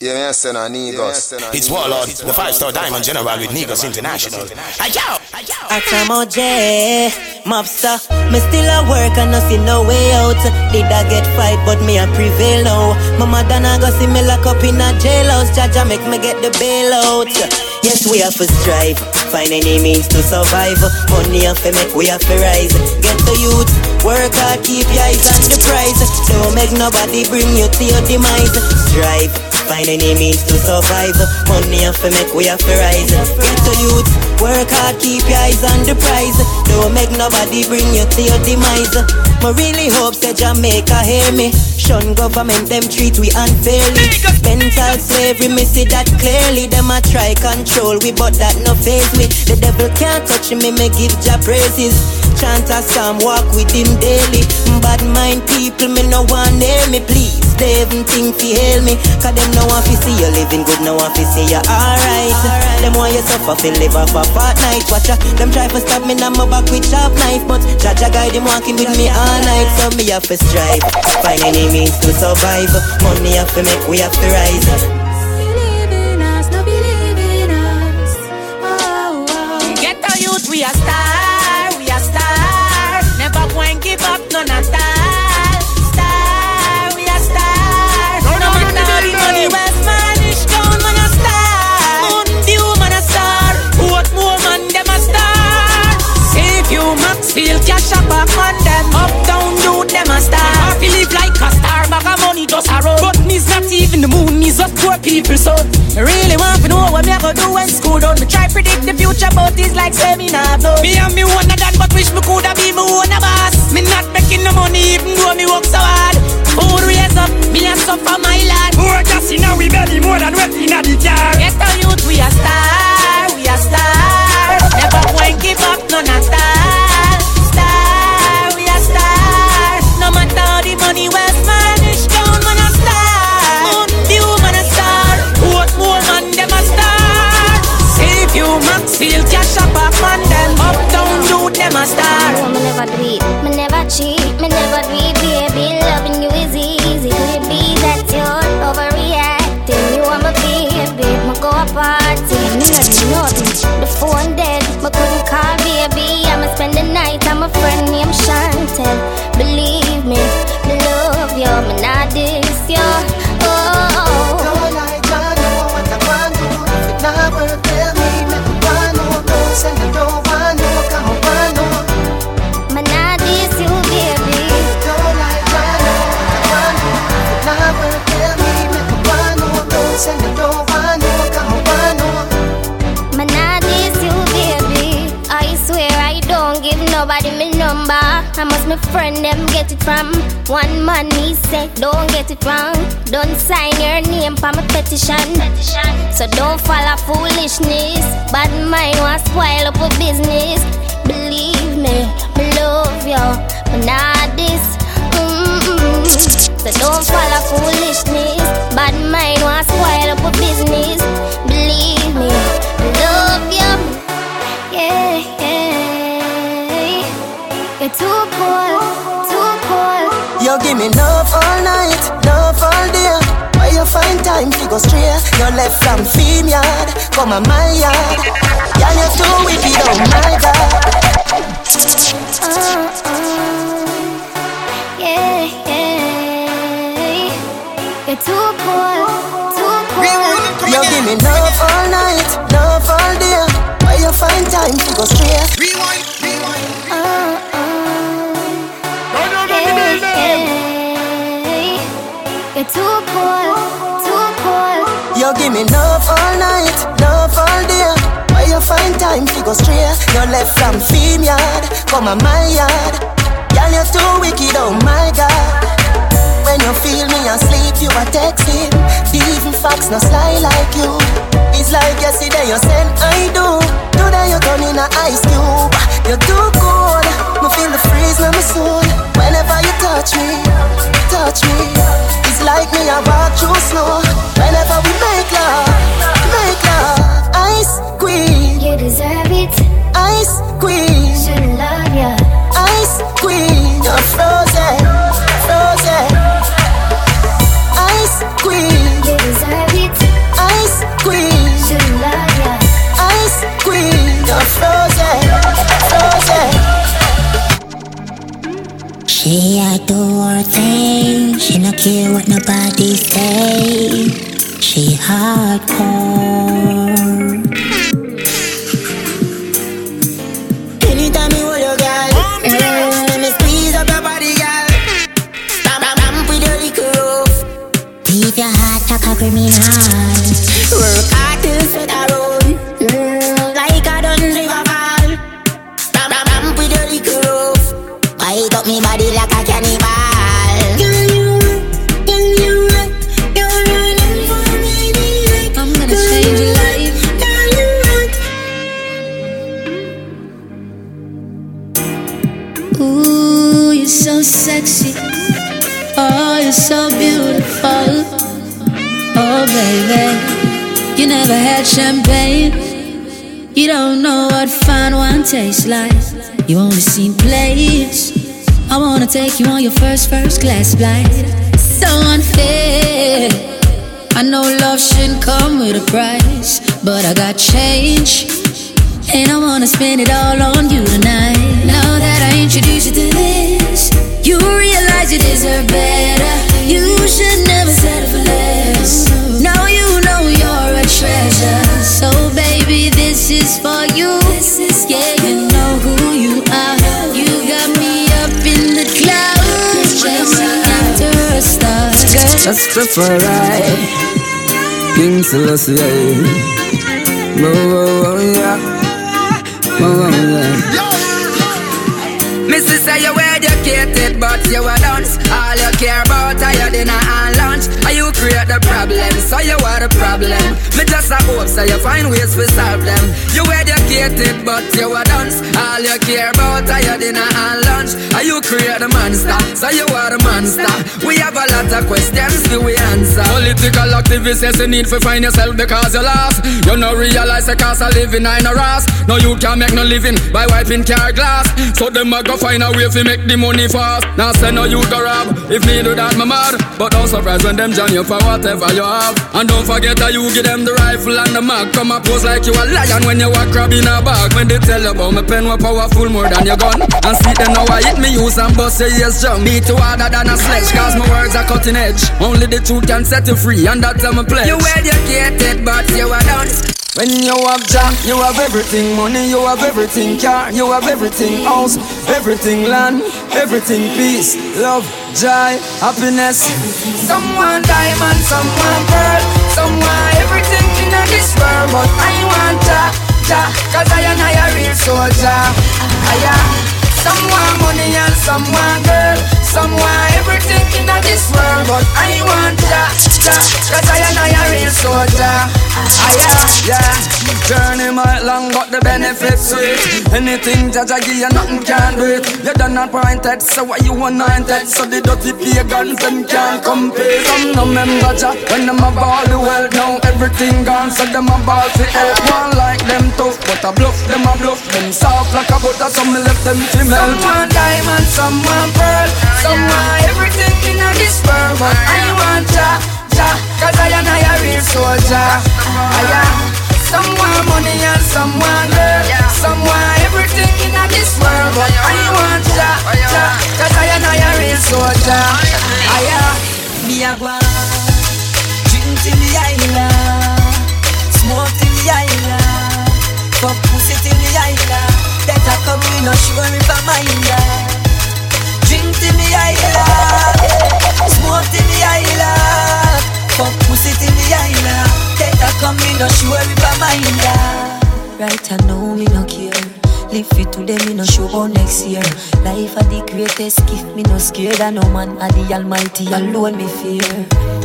Yeah, me say no Negus. It's Warlord, the five-star diamond general with Negus International. Ayo! Atamoje, mobster. Me still a work and no see no way out. Did I get fight, but me a prevail now. Mama Dana go see me lock up in a jailhouse. Jaja make me get the bailout. Yes, we have to strive. Find any means to survive. Money have to make, we have to rise. Get the youth, work hard, keep your eyes on the prize. Don't make nobody bring you to your demise. Strive. Find any means to survive. Money have to make, we have to rise. Get to youth, work hard, keep your eyes on the prize. Don't make nobody bring you to your demise. I really hope that Jamaica hear me. Shun government, them treat we unfairly. Mental slavery, me see that clearly. Them a try control we, but that no phase me. The devil can't touch me, me give Jah praises. Chant a psalm, walk with him daily. Bad mind people, me no one hear me, please. They even think fi hail me, cause them no want fi see you living good, no want fi see you alright. Them want you suffer fi live off a fortnight. Watch out, them try to stop me, now my back with sharp knife, but Jaja guide them walking with me all night, so me have to strive. Find any means to survive. Money have to make, we have to rise. Believe in us, give even the moon, me's just poor people so. I really want to know what me a go do when school done. Me try predict the future, but it's like seminar blow. Me and me one done, but wish me coulda be me own a boss. Me not making no money even though me work so hard. Food raise up, me a suffer my land. More gas in we belly, more than wet in the car. Get the youth, we a star, we a star. Never go and give up, none at all. Star, star. No, me never do it. Me never cheat. Me never do it, friend them get it from. One man he said, don't get it wrong. Don't sign your name for my petition. So don't follow foolishness. Bad mind want spoil up a business. Believe me, me love you. But not this. Mm-mm. So don't follow foolishness. Bad mind me love all night, love all day. Where you find time to go straight? You left from theme yard, come on my yard. Yeah, you too wicked, oh my God. Uh, uh. Yeah, yeah. You're too cold, too cold. You give me love all night, love all day. Where you find time to go straight? You give me love all night, love all day. Where you find time to go straight? You left from theme yard, come on my yard. Girl, you're too wicked, oh my God. When you feel me asleep, you are texting. Even facts no sly like you. It's like yesterday you said I do. Today you turn in a ice cube. You're too cold. Me feel the freeze in my soul. Whenever you touch me, touch me. Like me I walk through snow. Whenever we make love, make love. Ice queen, you deserve it. Ice queen, shouldn't love ya. Ice queen, you're frozen, frozen. Ice queen, you deserve it. Ice queen, shouldn't love ya. Ice queen, you're frozen, frozen. She a do care what nobody say. She hardcore. Rastafari King Selassie Whoa, whoa, whoa, yeah. Whoa, whoa, yeah. Missy say you're educated but you a dance All you care about are your dinner and lunch. Are you create the problem, so you are the problem. Me just a hope so you find ways to solve them. You educated but you a dance All you care about are your dinner and lunch. Are you create the monster, so you are the monster. We have a lot of questions do we answer. Political activists yes you need to find yourself because you lost You no realize the cost of living in a ras. No you can make no living by wiping car glass. So them a go find a way to make the money fast. Now say no you go rob, if me do that me mad. But don't surprise when them join you for whatever you have. And don't forget that you give them the rifle and the mag. Come a pose like you a lion when you walk crab in a bag. When they tell you about me pen was powerful more than your gun. And see them now I hit me use and bust your yes jump Beat you harder than a sledge cause my words are cutting edge. Only the truth can set you free and that's my pledge. You educated but you are done when you have job, you have everything. Money, you have everything. Car, you have everything. House, everything. Land Everything. Peace, love, joy, happiness. Someone diamond, someone pearl. Someone everything in this world. But I want ya, ja Cause I am a real soldier. I am Someone money and someone girl Someone everything in this world But I want ja Cause I am a real soldier. Ah, I am, yeah. Journey might long but the benefits sweet. Anything Jaja give you nothing can do it You done not pointed so why you anointed? So the dirty pagans them can't compare Some no member Jah when them a ball the world now Everything gone. So them a ball for help. One like them tough but a bluff them a bluff. Them soft like a butter so me left them to melt. Someone diamond, someone pearl Someone everything in this world But I want Jah, Jah Cause I am a real soldier I am Someone money and someone girl Someone everything in this world But I want Jah, Jah Cause I am a real soldier I am Me a go Drink till the island Smoke till the island Fuck pussy till the island. That a come in no sugar island Drink the island. The island. The island. Come in for my island Right I know me no care Live it today, me no show about next year. Life are the greatest gift, me no scared of no man. Are the Almighty alone me fear.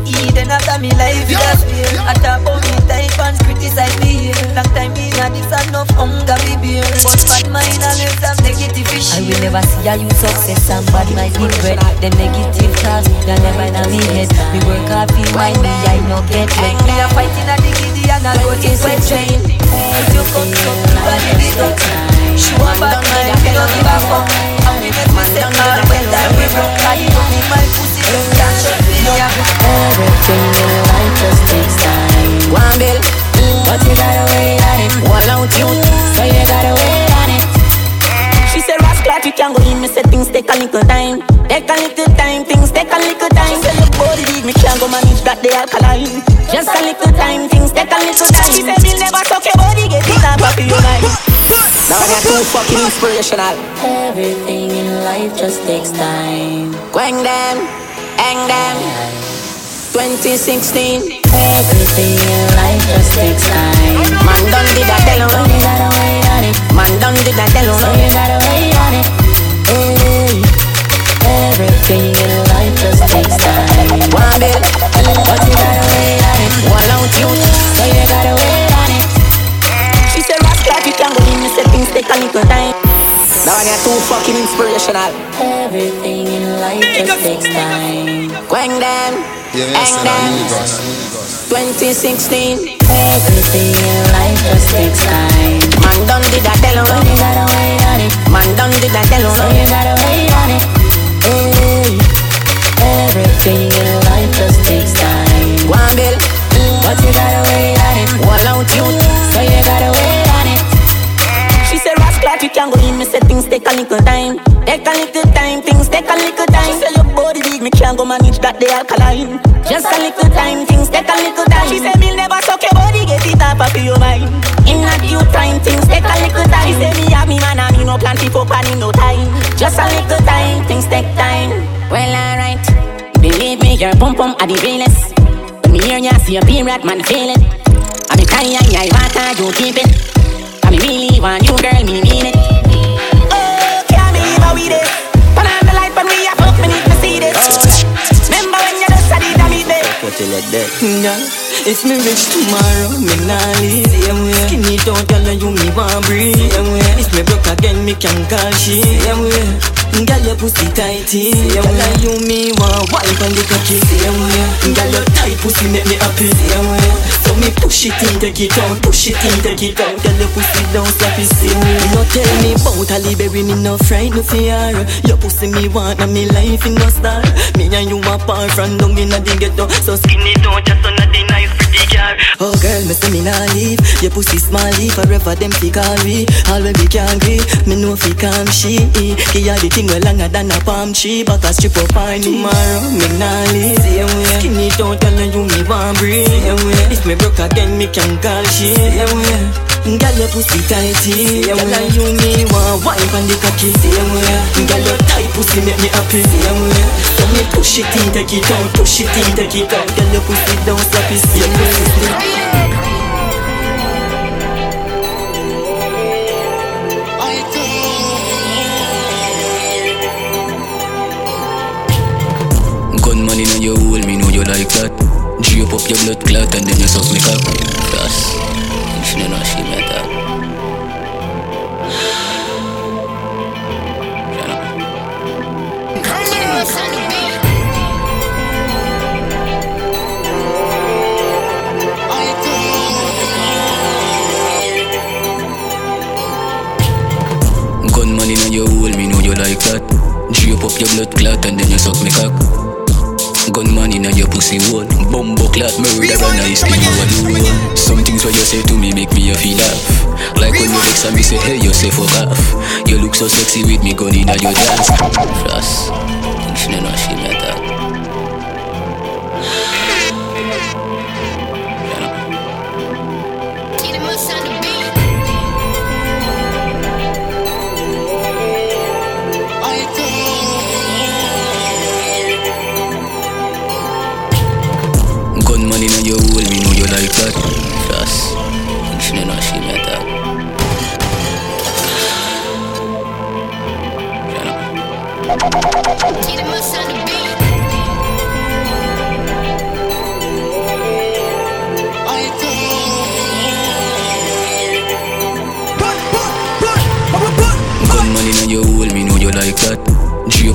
Eden after me life is a fear. I talk about me time fans criticize me here. Long time me not this enough hunger me beer. But bad mind and less of negative issue. I will never see a you success and bad mind in bread. Them negative thoughts, they never in me head. Me work hard for mind me, I no get wet. Me a fighting a diggity and I go to sweat train. Hey, you come come, a live it up. She want back me, I cannot give a fuck I'm in it, man, don't know way broke I don't need my pussy, can't shut me Everything in life just takes time One bill, but you gotta wait on it Wall out you, so you gotta wait on it She said, Rascal, you can't go in Me said, things take a little time. Take a little time, things take a little time. She said, look, body leave me, can't go manage that, they alkaline. Just a little time, Now I got too fucking inspirational. Everything in life just takes time. Going them, hang them. 2016. Everything in life just takes time. Man done did that tell So you gotta wait on it. Man done did that tell So you gotta wait on it. Hey. Everything in life just takes time. One bill, but you gotta wait on it. One out you, so you gotta wait take a little time. Now I got too fucking inspirational. Everything in life just takes time. Going them, hang them. 2016. Everything in life just takes time. Man done did that tell So you gotta wait on it. Man done did that tell So you gotta wait on it. Hey. Everything in life just takes time. One bill, but you gotta wait on it. One out you, so you gotta wait you can go in, me say things take a little time. Take a little time, things take a little time. She say your body big, me can't go manage that the alkaline. Just a little time, things take a little time. She said, me never suck your body, get it off of your mind. In a due time, things take a little time. She say, me have me man and me no plan to fuck and in no time. Just a little time, things take time. Well, alright. Believe me, your pum pum are the realest. When me hear ya, see a period, man, feel it. I be crying, I want her, you keep it. I me really want you, girl, me mean it. Oh, can't believe how we did. Turn on the light when we are fuck, me need to see this. Remember when you just studied to meet me? Yeah, if me rich tomorrow, me nah leave Same way Skinny don't tell you me want breathe Same way If me broke again, me can call she Same way Girl, your pussy tighty eh. Same way you me want wipe on the cocky Same way Girl, your tight pussy make me happy. Same way So me push it in, take it out Push it in, take it out. Girl, your pussy don't stop it Same way no tell me about a Berry, me no frightened for her Your pussy me want, and me life in no star. Me and you apart from down in the ghetto. So skinny don't chat on the nice pretty car Oh girl, me say me nah leave Your pussy small forever them fi call we All when we can agree Me know fi calm she. Give her the thing well longer than a palm tree Back a strip up on tomorrow Me nah leave Same way. Skinny don't tell you me want breathe. Same way. If me broke again me can call she. Same way Girl, your pussy tighty Girl, and you me want wipe on the cocky Same way Girl, your tight pussy make me happy Same way So me push it in, take it out Push it in, take it out Girl, your pussy don't stop it Same way Gunman in your hole, me know you like that. Drape up your blood clot and then you suck me cock. Yes, Drape up your blood clot and then you suck me cock. Gunman in your pussy hole Bumbo clot murder and I stay you alone Some things what you say to me make me a feel laugh. Like when you vex and me say hey you say fuck off. You look so sexy with me gun in your dance Floss She know she me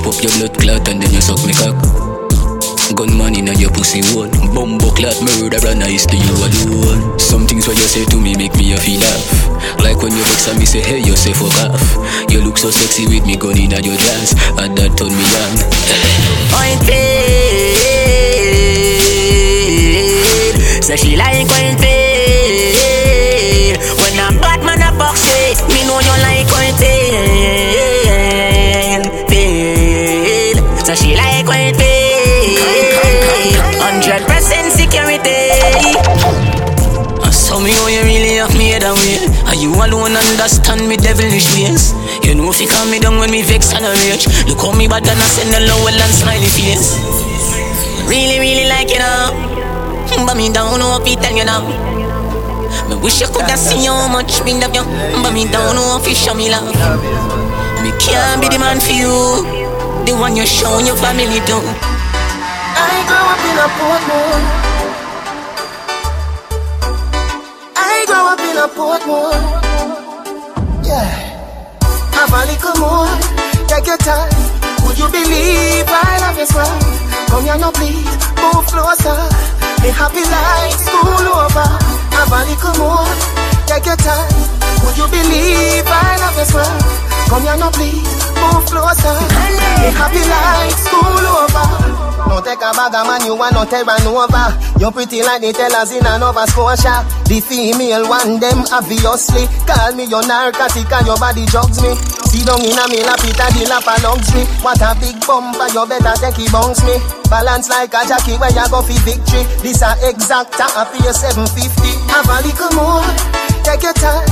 Up your blood clot and then you suck me cock. Gunman in your pussy hole. Bumbo clot murder and nice to you alone. Some things what you say to me make me a feel laugh Like when you vex and me say hey you say fuck off. You look so sexy with me gun in your dance And that turn me on. Pointed understand me devilish ways. You know if you calm me down when me vex and a rage. Look how me bad and I send a low and smiley face. Really, really like you now. Hmm, but me down, no if tell you now. Me wish I coulda see how much me love you. Hmm, but me down, no if show me love. Me can't be the man for you. The one you show your family to. I grew up in a Portmore I grow up in a Portmore. Have a little more. Take your time. Would you believe I love you so? Come here now, please. Move closer. A happy life, school over. Have a little more. Take your time. Would you believe I love you so? Come here now, please. Move closer. A happy life, school over. No take a bag of man, you want no terra nova. You're pretty like the tellers in a Nova Scotia. The female one, them obviously. Call me your narcotic and your body jugs me. See down in a me lap, it a the lap a luxury. What a big bumper, you better take it bounce me. Balance like a jockey where you go for victory. This a exact a pay 750. Have a little more, take your time.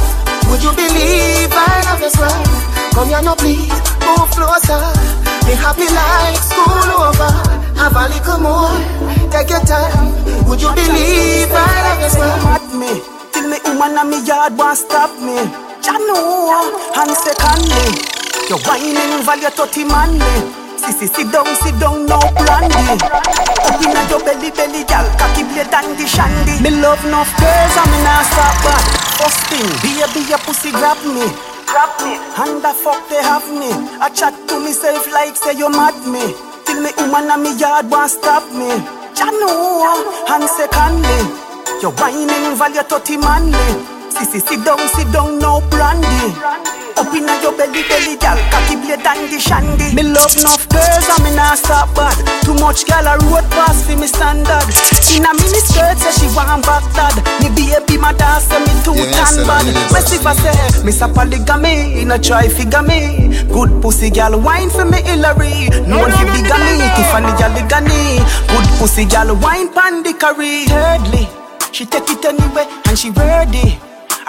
Would you believe I love you so? Come here now please, move closer. Be happy life, school over. Have a little more, take your time. Would you believe I love so? Mad me, till me woman on me yard won't stop me. Jano, and secondly, your whining value 30 manly. Sissy, sit down, sit down, no brandy. Up inna your belly, belly, gal, cocky blade and the shandy. Me love enough girls, and me nah stop bad. First thing, baby, your pussy grab me. Grab me, and the fuck they have me. I chat to myself like say you mad me. Till me woman on me yard won't stop me. Jano, and secondly, your whining value 30 manly. Sissy, sit down, sit down, no brandy. Up inna your belly, belly, gal, cocky blade and the shandy. Me love enough girls, and me nah stop bad. Too much gal a road pass for me standard. Inna mini skirt say she want back dad. Me baby my dad say me too Yeah, tan bad. sir, Me see for say, me sa polygamy, inna try figure me. Good pussy gal, wine for me Hillary. No one fi bigger me, Tiffany gal ligani. Good pussy gal, wine pan the curry. Thirdly, she take it anyway and she ready.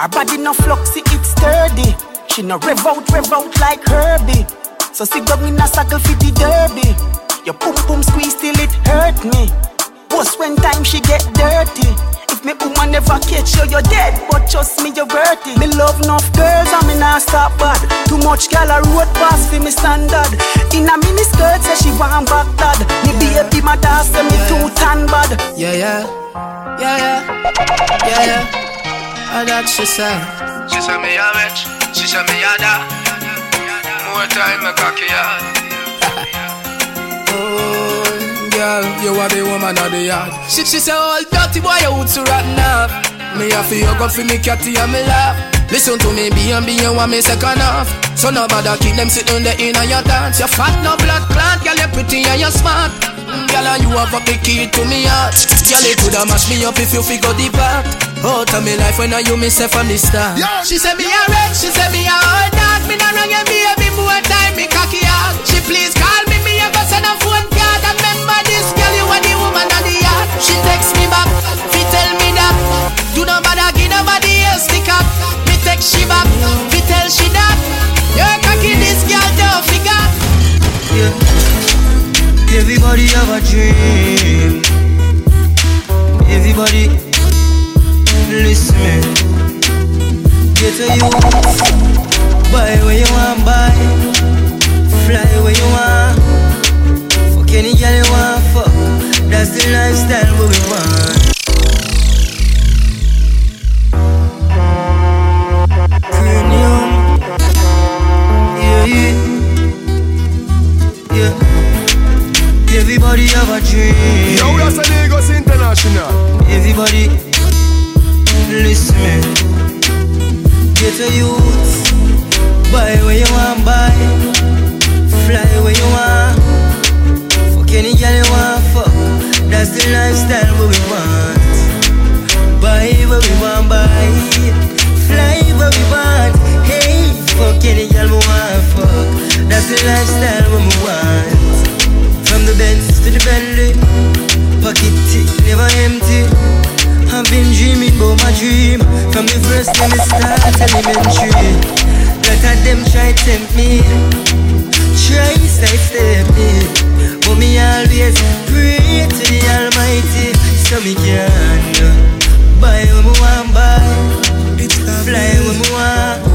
Her body no fluxy, it's sturdy. She no rev out, rev out like Herbie. So sit down in a circle for the derby. Your pum pum squeeze till it hurt me. Worse when time she get dirty. If me woman never catch you, you're dead. But trust me, you're worth it. Me love enough girls, and me not stop bad. Too much gal a road pass for me standard. In a mini skirt, say she want back dad. Me baby, my dad say me too tan bad. Yeah, yeah, yeah, yeah, yeah, yeah. Oh, that she said. She said me a bitch, she said me a da. More time me cocky hard. Oh, girl, you are the woman of the yard. She, she say, oh, dirty boy, you would to rotten up. Me a feel you go for me catty and me laugh. Listen to me, be and be and want me second off. So no bother keep them sitting there in your dance. You fat, no blood clot, girl, you pretty and you smart. Girl, and you have a big key to me heart. Girl, it coulda mash me up if you figure the part. Out oh, of me life when I you me say from the start. She said me a red, she said me a old dog. Me not wrong and baby more time me cocky out. She please call me, me ever send a phone she back, fi tell she that. You're cocky, this girl don't figure. Yeah. Everybody have a dream. Everybody listen. Get a youth. Buy where you want, buy. Fly where you want. Fuck any girl you want, fuck. That's the lifestyle we want. Everybody have a dream. Yo, that's a Negus International. Everybody, listen me. Get a youth, buy where you want, buy. Fly where you want. Fuck any girl you want, fuck. That's the lifestyle what we want. Buy where we want, buy. Fly where we want. Hey, fuck any girl we want, fuck. That's the lifestyle what we want. From the Benz to the Bentley, pocket tick, never empty. I've been dreaming about my dream. From the first when it start elementary Lot of them try tempt me. Try sidestep me. But me always pray to the Almighty. So me can uh, Buy what me want buy. Fly what me want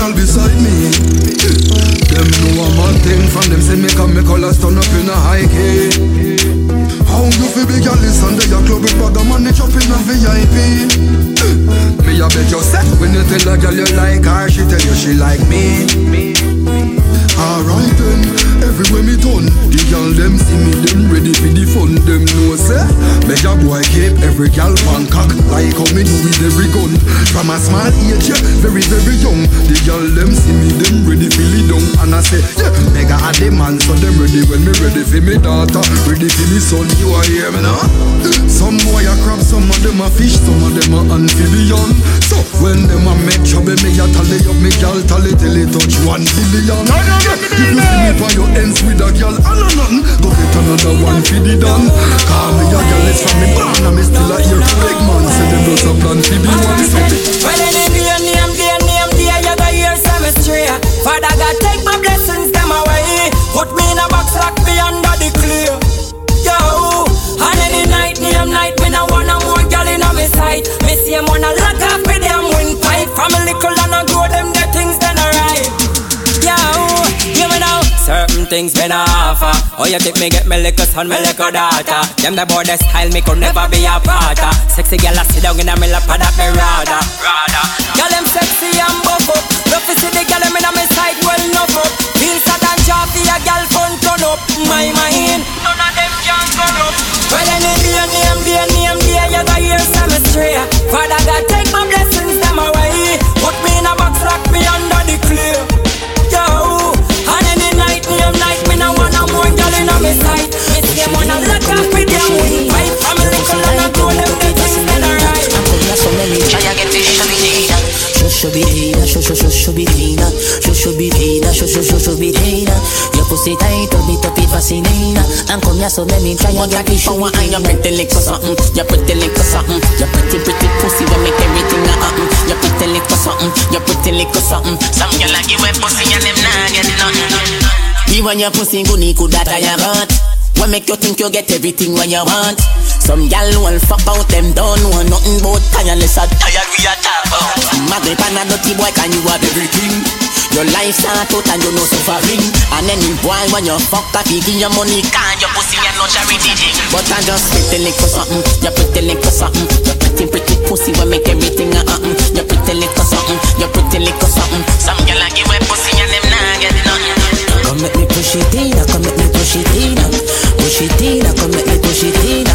girl beside me. Them know I'm a thing from them, say me come, me colors turn up in a high key. How you feel big girl is under your club with bag of money chop in a VIP. Me a bet you set when you tell a girl you like her, she tell you she like me. Alright then, everywhere me turn, the girl them see me, them ready for the fun. Them know say, me a boy keep every girl cock like how me do with every gun. From a small age, yeah, very very young, the girl them see me, them ready for the down. And I say, yeah, mega a the man, so them ready when me ready for me daughter, ready for me son. You are hear me now? Some boy a crab, some of them a fish, some of them a amphibian. So when them a make trouble, me a tally up me girl, tally till it touch one billion. Yeah, if you see me by your ends with a girl, I know nothing. Go get another one for the done. Call me a girl, it's from me born, and me still a hear big man say them just a plan for the things me not offer. Oh, you think me get me little son, me little daughter. Them the that style me could never be a part of. Sexy girl I sit down in a me lap that me rather. Rather. Them sexy and buff up. Love to see the girl them in a me side well enough up. Feel sad and joffy a girl fun turn up. My mind, none of them can turn up. Well any day, name day, name day, you go hear some stray. Father God take my blessings them away. Put me in a box, lock me under the clear. No more girl in me sight. Me see them wanna lock off with them wing pipe. I'm a little and I told them the things that are right. Try to get this shabby Shushabidina, shushabidina, shushabidina, shushabidina. Your pussy tight, up it up it fascinating. And come here, so let me try and get this power and your pretty little something, your pretty little something, your pretty pretty pussy will make everything a happen. Your pretty little something, your pretty little something. Some girl like you a pussy and them nah get nothing. And your pussy good, could that I hot. What make you think you get everything when you want? Some gal will fuck out them don't know nothing but tireless or tired we are talk about. Maghreb and a dirty boy can you have everything? Your life start out and you know suffering And any boy when you fuck up he give you money Can your pussy and no charity thing But I just pretty little something You pretty little something You pretty pretty pussy will make everything a You pretty little something You pretty little something Some gal like you a pussy push it in, come make me push it in Push it in, come make me push it in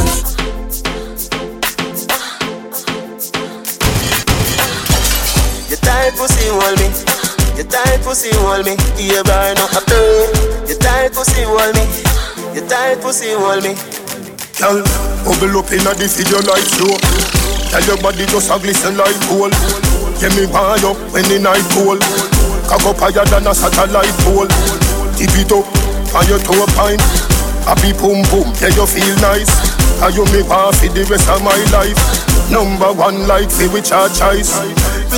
You tight pussy hold me You tight pussy hold me You burn up a play You tight pussy hold me You tight pussy hold me Girl, bubble up inna the video like flow. Tell your body just a glisten like gold. Get me wind up when the night cold. Cock up higher than a satellite pole. Tip it up on your toe pine. Happy boom boom, yeah you feel nice. Are you me want for the rest of my life? Number one like fi which our choice.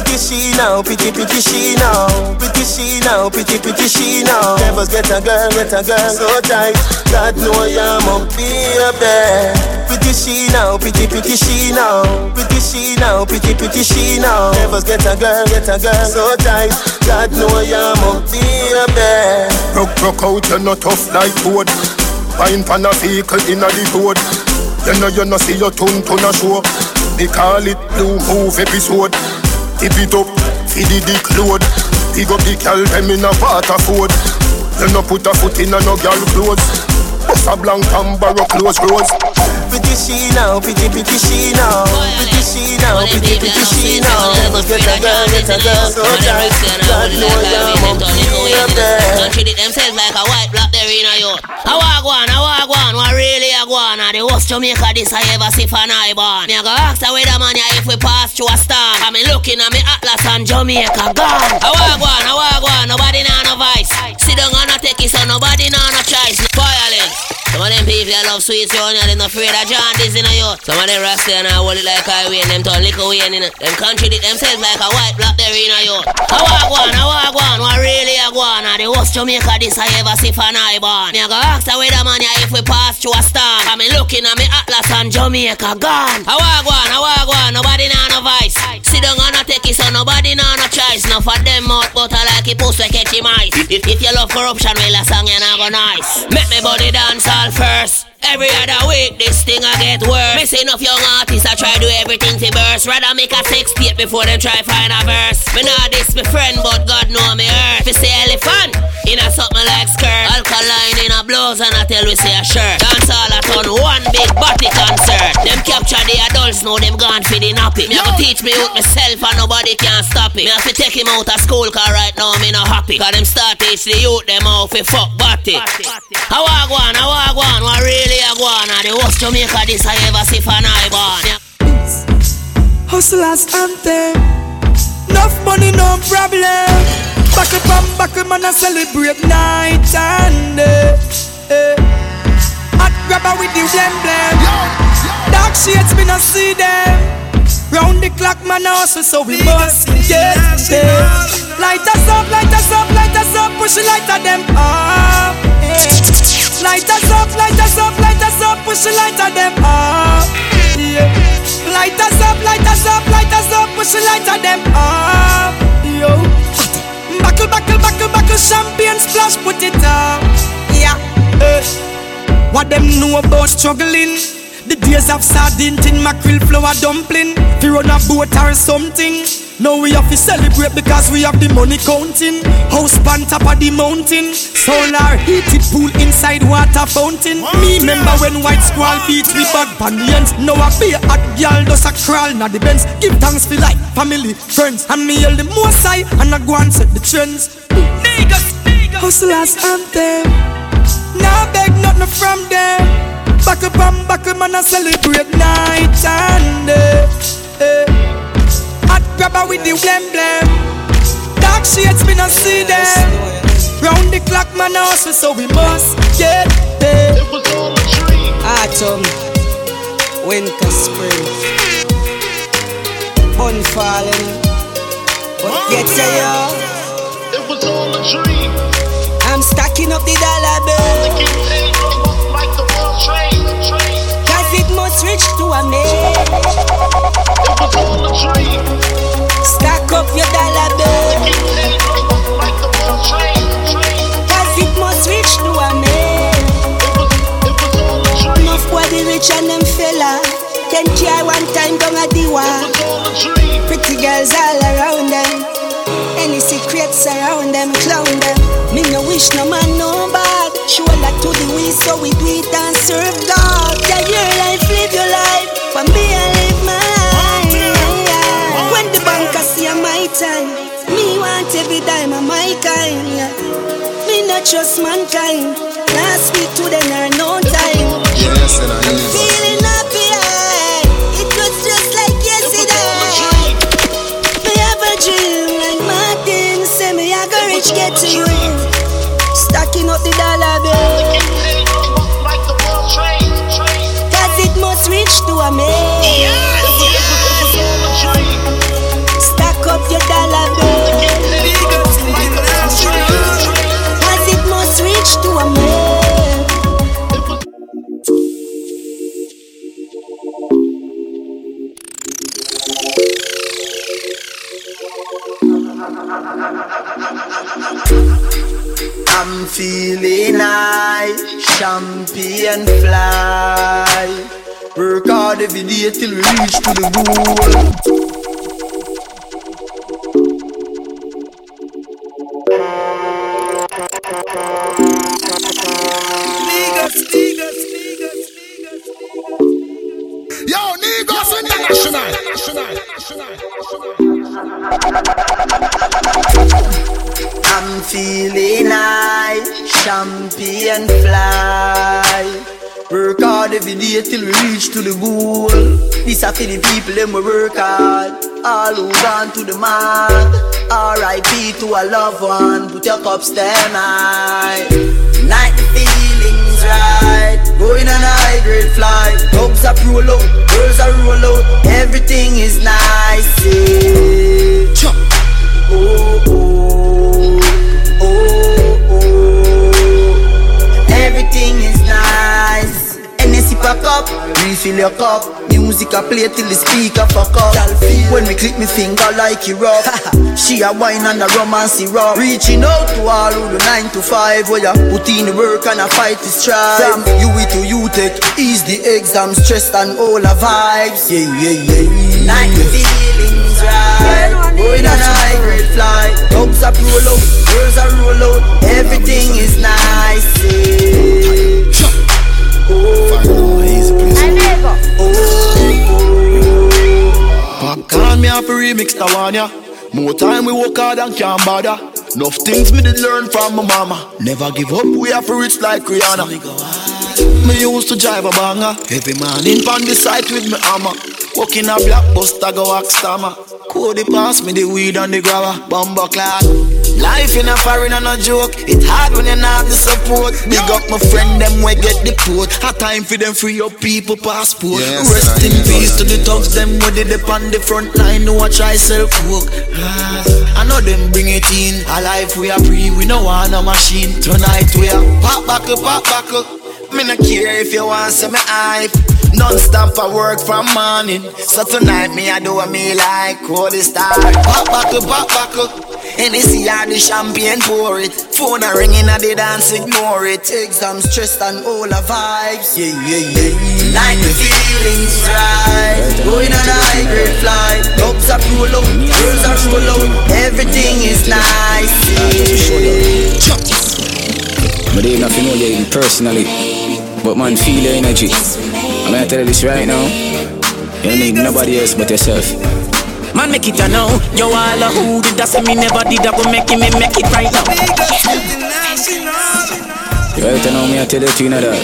Pretty she now, pretty pretty she now. Pretty she now, pretty pretty she now. Never get a girl, get a girl so tight. God know I'm up there. Pretty she now, pretty pretty she now. Pretty she now, pretty pretty she now. Never get a girl, get a girl so tight. God know I'm up there. Broke, broke out, you're not tough like wood. Wine pan a vehicle in a the road. You know you know see your tune to a show. They call it blue move episode. Tip it up, feed the dick load. Pick up the cal them in a water food. You no put a foot in a no girl clothes. Bust and borrow close rose. Pretty she now, pretty pretty she now. Pretty she now, pretty pretty she now. Get a girl, get a girl so tight. God know I'm up there. Don't treat it themselves like a white black there in a yacht. I walk one, I walk one, what really a go on? The worst Jamaica this I ever see for an eye born. Me a go ask the weather man yeah, if we pass through a storm. I me looking at me Atlas and Jamaica gone. I walk one, I walk one, nobody know no vice. Sit down and take it so nobody know no choice. No violence. Some of them people that love sweet so they're not afraid of John in a yacht. Some of them rasta and I hold it like highway and them turn liquor way in it. Them contradict themselves like a white black there in a yacht. I walk one, I walk one, what really a go on? The worst Jamaica this I ever see for eye born. Me a go ask the weather man if we pass through a storm. I me looking at me Atlas and Jamaica gone. I walk one, I walk one, nobody know no vice. Down and take it so nobody know no choice. No for them mouth I like it post like catchy mice. If, if you love corruption, well a song you not go nice. Make me body dance all first. Every other week, this thing I get worse. Missing enough young artists, I try do everything to burst. Rather make a sex tape before them try find a verse. Me not this my friend, but God know me hurt. Fi say elephant, in a something like skirt. Alkaline in a blouse and I tell we say a shirt. Dance all a ton, one big body concert. Them capture the adults, know them gone for the nappy. Me have to teach me out myself and nobody can stop it. Me have to take him out of school, cause right now me not happy. Cause them start teach the youth them out fi fuck body. I walk one, I walk one, what really a go on? The worst Jamaica this I ever see for an eye born. Hustlers anthem. Enough money, no problem. Back up and back up, man, I celebrate night and day. Eh. Hot grabber with the emblem. Dark shades, me not see them. Round the clock, man, I hustle, so we must get there. Light us up, light us up, light us up, push the light of them up. eh. Light us up, light us up, light us up, push the light of them up. Yeah. Light us up, light us up, light us up, push the light of them up. Yo. Buckle, buckle, buckle, buckle, champagne splash, put it up. Yeah. Eh. What them know about struggling? The days of sardine tin, mackerel, flour dumpling. Fi run a boat or something. Now we have to celebrate because we have the money counting. House on top of the mountain. Solar heated pool inside water fountain. Me remember when white squall beat we bad bandians. Now I be a hot girl does a crawl na the Benz. Give thanks for life, family, friends, and me hail the most high and I go and set the trends. Niggas, hustlers anthem. Now beg nothing from them. Back up and back up, man, I celebrate night and day. Eh. Hot grabber with the emblem. Dark shades, me not see them. Round the clock, man, hustle, so we must get there. Autumn, winter, spring, bun falling, but get to you. It was all a dream. I'm stacking up the dollar bill. Cause it to a man. Stack up your dollar bill. Cause it must reach to a man. Enough body rich and them fella. Ten car one time down at the wall. Pretty girls all around them. Any secrets around them, clown them. Me no wish no man no bad. Show that to the we so we do it and serve God. Yeah, your life, live your life. For me, I live my life. When the banker see my time, me want every dime of my kind. Yeah. Me not trust mankind. Last week to them no time. Yes, dollar bill. Day till we reach to the goal. Yo, Negus International. I'm feeling high, champion fly. Work hard every day till we reach to the goal. A for the people them we work hard. All who gone to the mark. R.I.P. to a loved one. Put your cups them high. Night the feelings right. Going on a high grade flight. Dogs are roll out, girls are roll out. Everything is nice. Yeah. Oh oh oh oh. Everything is nice. NSC pack up, refill your cup. Music I play till the speaker fuck up. When me click me finger like it rough. she a wine and a romance syrup. Reaching out to all who do nine to five. Where you put in the work and a fight the strive. From UE to you take ease the exam stress and all the vibes. Yeah yeah yeah. Like the feelings right. Going on a high grade flight. Dogs are roll out, girls are roll out. Everything is nice. Yeah. Call me up a remix the one ya. More time we work hard and can't bother. Enough things me did learn from my mama. Never give up, we have to reach like Rihanna. Me used to drive a banger. Every morning on the site with me hammer. Walking a black bus, I go ask stammer. Cody pass me the weed and the grabber. Bumbo clad. Life in a foreign and a joke. It hard when you not the support. Big up my friend, them we get the port. A time for them free up people passport. Yes, Rest in peace to the thugs, them with it up on the front line. No I try self work. Ah, I know them bring it in. A life we are free, we no want a machine. Tonight we are pop back up, pop back up. Me no care if you want some me hype. Non-stop for work from morning. So tonight me I do what me like. Call the star. Pop back up, pop back up. Hennessy or the champagne pour it. Phone a ringing at the dance, ignore it. Exam stressed and all the vibes. Yeah, yeah, yeah. Like the feelings right. Going on a high grade flight. Dogs are roll out, girls are roll out. Everything is nice. Yeah. But they nothing know you personally. But man, feel your energy. I'm gonna tell you this right now. You don't need nobody else but yourself. Man, make it a now. You all a who did that, say me never did that, go make it, me make it right now. You right now, me I tell you to you know that.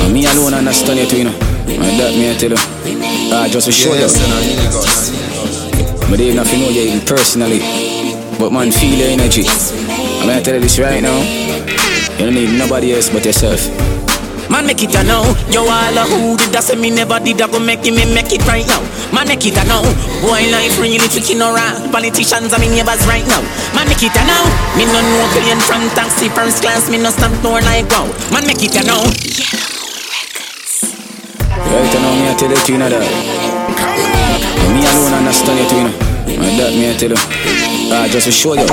And me alone understand you to you know. And that me I tell you. Ah, just to show you. But they nothing know you even personally. But man, feel your energy. I'm gonna tell you this right now. You don't need nobody else but yourself. Man, make it a now. You all a who did that, say me never did that, go make it, me make it right now. Man, make it a now. Boy, life really freaking around. Politicians are me neighbors right now. Man, make it a now. Me no know plane from taxi first class, me no stop door like wow. Man, make it a now. Right now, me I tell you you know that. And me alone understand to you know. And that me I tell you. Ah, just to show you.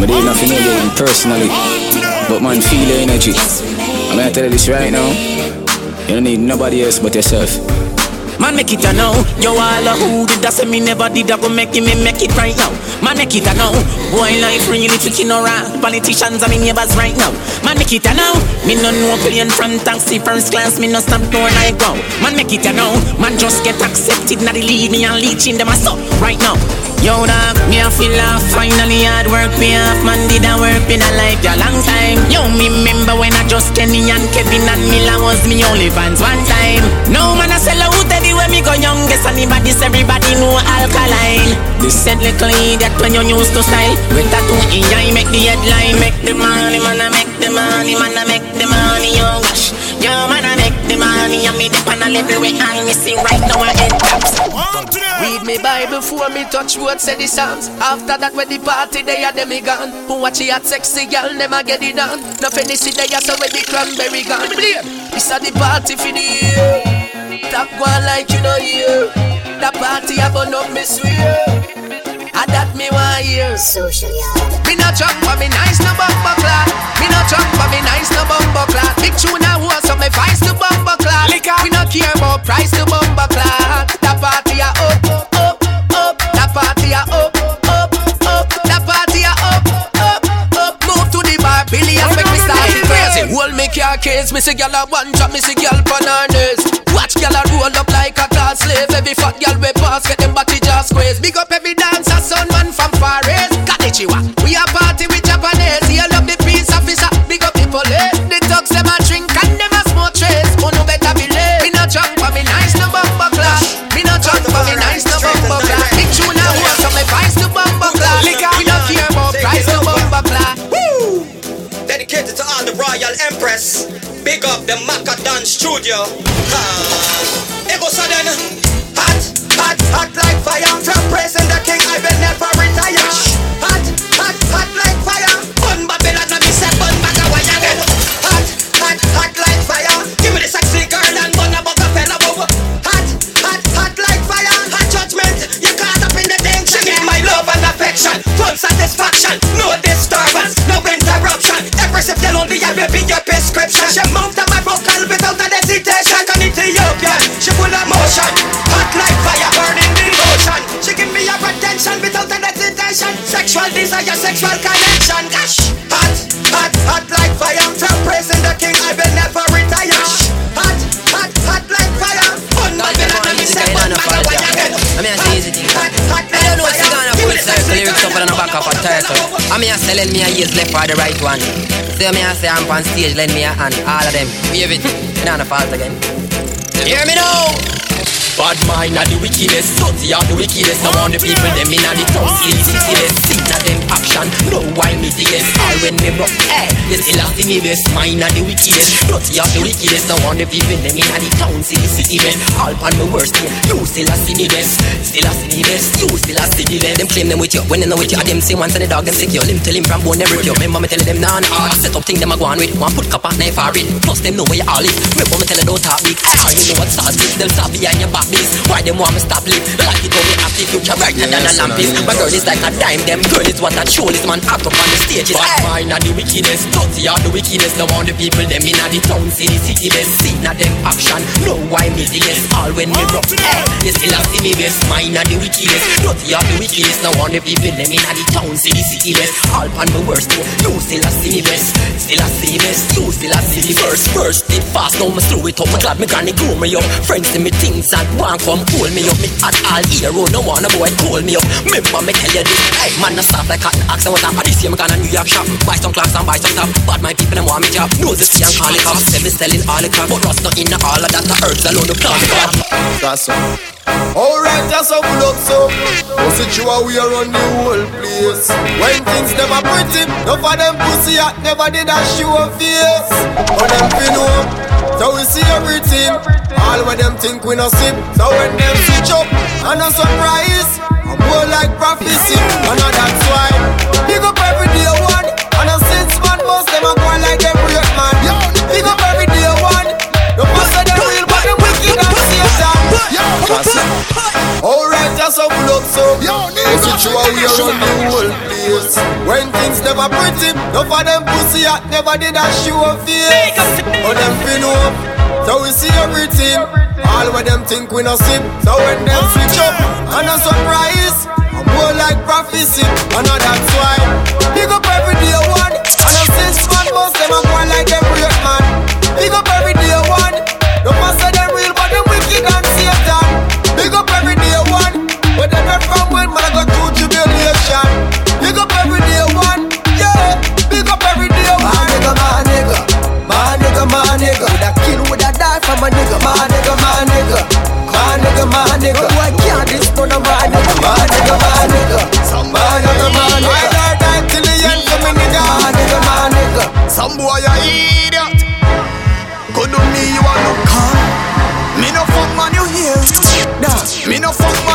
But they nothing know you personally. But man, feel your energy. I'm gonna tell you this right now. You don't need nobody else but yourself. Man, make it a now. You all a who did that, say me never did that, go make it, me make it right now. Man, make it a now. Boy, life really freaking around. Politicians are me neighbors right now. Man, make it a now. Me no know plane from taxi first class, me no stop door like wow. Man, make it a now. Man, just get accepted, not leave me and leeching them a so right now. Yo dog, me a feel off Finally hard work me off Man did a work in a life a long time Yo me remember when I just Kenny and Kevin and Miller was me only fans one time No man I sell out everywhere me go youngest Anybody everybody know alkaline This said little idiot when you used to style With tattoo in eye make the headline Make the money man I make the money man I make the money yo gosh Yo man I make the money and me dip on a level where I me see right now I head taps Read me Bible before me touch what say the Psalms. After that, when the party they are them gone. Who watch it at sexy girl, a get it done. No penny see they are so when the cranberry gone. This a the party for the year. Top one like you know you. The party a burn up me swear. years. Social, Me no drunk, but me nice no bumper clock. Me no drunk, but me nice no bumper clock. Big tune I was so me vice to bumper clock. We no care about price to bumper clock. That party a up, up, up. That party a up, up, up. That party a up, up, up. Move to the bar, Billy Me case, me see gyal a one drop, me see gyal on her knees. Watch gyal a roll up like a class slave. Every fat gyal we pass, get them body just squeeze. Big up every dancer, son man from Far East. Konnichiwa. We a party with Empress. Big up the Macadon Studio. Only I will be your prescription. She moved on my vocal without a hesitation. An Ethiopian, she full of motion, hot like fire, burning the ocean. She give me her attention without a hesitation. Sexual desire, sexual connection. Gosh, hot, hot, hot like fire. I'm from praising the king, I will never back of a turtle. I mean, I say lend me a ears left or the right one. Say me I say I'm on stage, lend me a hand. All of them, wave it. You know the fault again. Hear me now. Bad mind are the wickedest, dirty are the wickedest. I want the people them in the town, see the cityless. See that them action, no why me the yes. All when me rock, eh, you still have the me best. Mine are the wickedest, dirty are the wickedest. I want the people them in the town, see the city best. All pan me worst day, you still have see me best. Still have see me best, you still have see me best. Them claim them with you, when they know with you, I them say once and the dog them secure. Them tell him from bone never you. Remember me tell them nah nah. I set up thing them a go on with. One put cap on knife for it. Plus them know where you all it. Remember me tell them don't talk big. All you know what sauce is. Them stop behind your back this. Why them want me stop live? Like it only active future brighter than a lamp is. My girl is like a dime. Them girl is what a troll is. Man act up on the stage. Bad mind are the wickedest. Dirty are the wickedest. Now want the people them in the town, see the city best. See not them action. No why me the yes. All when me rock, eh, you still have see me best. Mine are the wickedest. Dirty are the wickedest. Now want the people them in the town, see the city best. All pan me worst. You still have see me best. Still have see me best. You still have see me first. First it fast. Now me slow it up. Me glad me granny grow me up. Friends see me things and want come pull me up. Me at all hero. No one a boy call me up. Remember me tell you this. Hey man, I stop like cotton. Ask them what I'm this year. Me gonna New York shop. Buy some clocks and buy some stuff. But my people them want me job. Know the see and call it up. Say me selling all the crap. But Ross not in all of that. The herbs alone the plant. That's all. Alright, that's how pull up so. Pussy chew we are on the whole place. When things never pretty Enough of them pussy at never did a show face. But them fin up So we see everything. All what them think we no sip So when them switch up And a surprise. I'm more like prophecy And that's why Satan Alright, that's how we look so. Pussy chew we are on the whole place. When things never pretty Enough of them pussy at never did a show a face. But them fin up So we see everything. All what them think we no sip. So when them switch up And a surprise I'm more like prophecy. And that's why. Big up every day one And a since man most them a go like them great man. Big up My nigga, my nigga Boy can't this one of my nigga My nigga, my nigga My nigga, my nigga I die till the end for me nigga My nigga, my nigga Some boy a idiot. Could do me you a look calm Me no fuck man you hear. Nah, me no fuck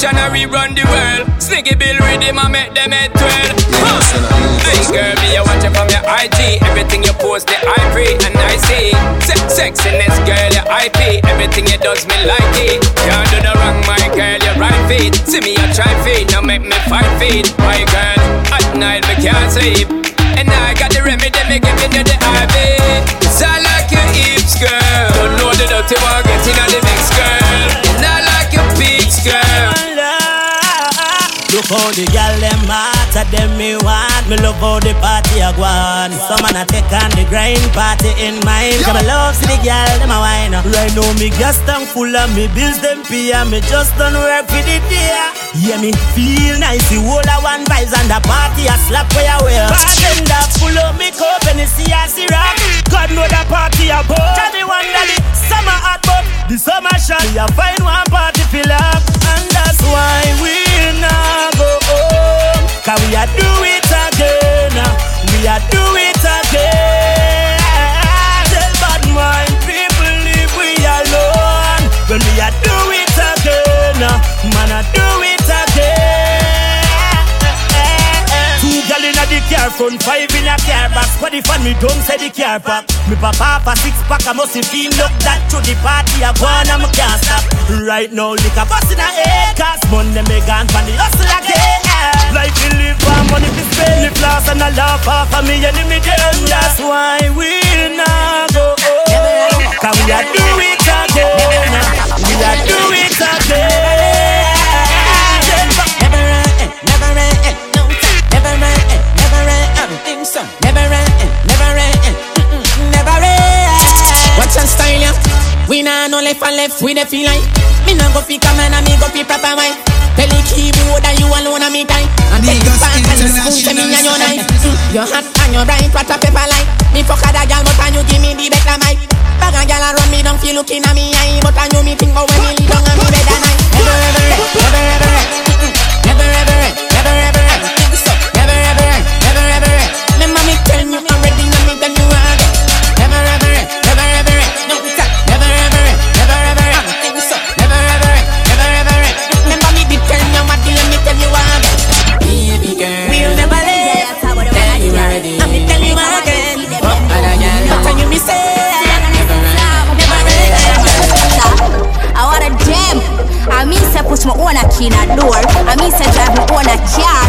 I rerun the world. Sniggy Bill rhythm, I make them twirl. Huh. Hey girl, me I watch you from your IG. Everything you post, the IP and I see. Se- sexiness, girl, your IP. Everything you does me like it. Can't do the wrong, my girl, your right feet. See me, I try feet, now make me fight feet. My girl, at night me can't sleep. And I got the remedy, me give you the IV. Cause I like your hips, girl. Don't know the dirty one, get in the Look how the gal them hot, a them me want. Me love how the party a go on. Some man a take on the grind party in mine. Come I love see the gal them a wine. Right now me gas tank full of me bills them pay and me just done work for the day. Yeah me feel nice, the whole a one vibes and the party a slap where you wear. Bartender full of me cup and the sea a syrup. God know the party a go. Tell me one that the summer hot but the summer shot. We a find one party fill up and that's why we not go home. Cause we a do it again. Uh, we a do it again. Tell bad mind people leave we alone. When we a do it again. Uh, man a do it again. Two gal inna the car front, five in a car back. What if me don't say the car park? Me papa for six pack, I must feel up that to the party. I and me can't stop. Right now, liquor bust in a cause Monday me gone from the hustle again. Of me enemy them. That's why we not go. Cause we are do it again. We are do it again. Never end, never end, no time. Never end, never end, everything so. Never end, never end, never end. Watch and style ya. We nah no left and left, we dey feel like. Me nah go fi come and me go fi proper wine. Tell the keyboard that you alone and me time. And Your hot and your bright, what a pepper light. Me fuck other gal, but and you give me the better mic. Bag a gal a run me down, feel looking at me eye, but and you me think about when me lay down and me bed at night. Never ever, never ever, never ever, push my own a key in a door. I mean say drive my own a car.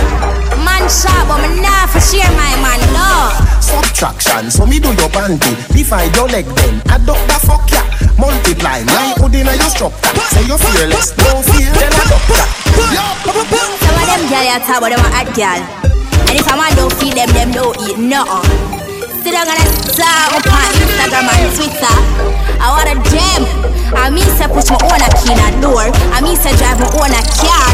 Man sharp, but me nah for share my man no. Subtraction, so me do your panty Divide your leg then, up the fuck ya Multiply, my hood in your structure Say you're fearless, no fear, then adopt that Some of them girl you talk about them a hot girl. And if a man don't feed them, them don't eat nothing. Still I'm gonna star up on Instagram and Twitter. I want a gem. I mean say push my own a key in a door. I mean say drive my own a car.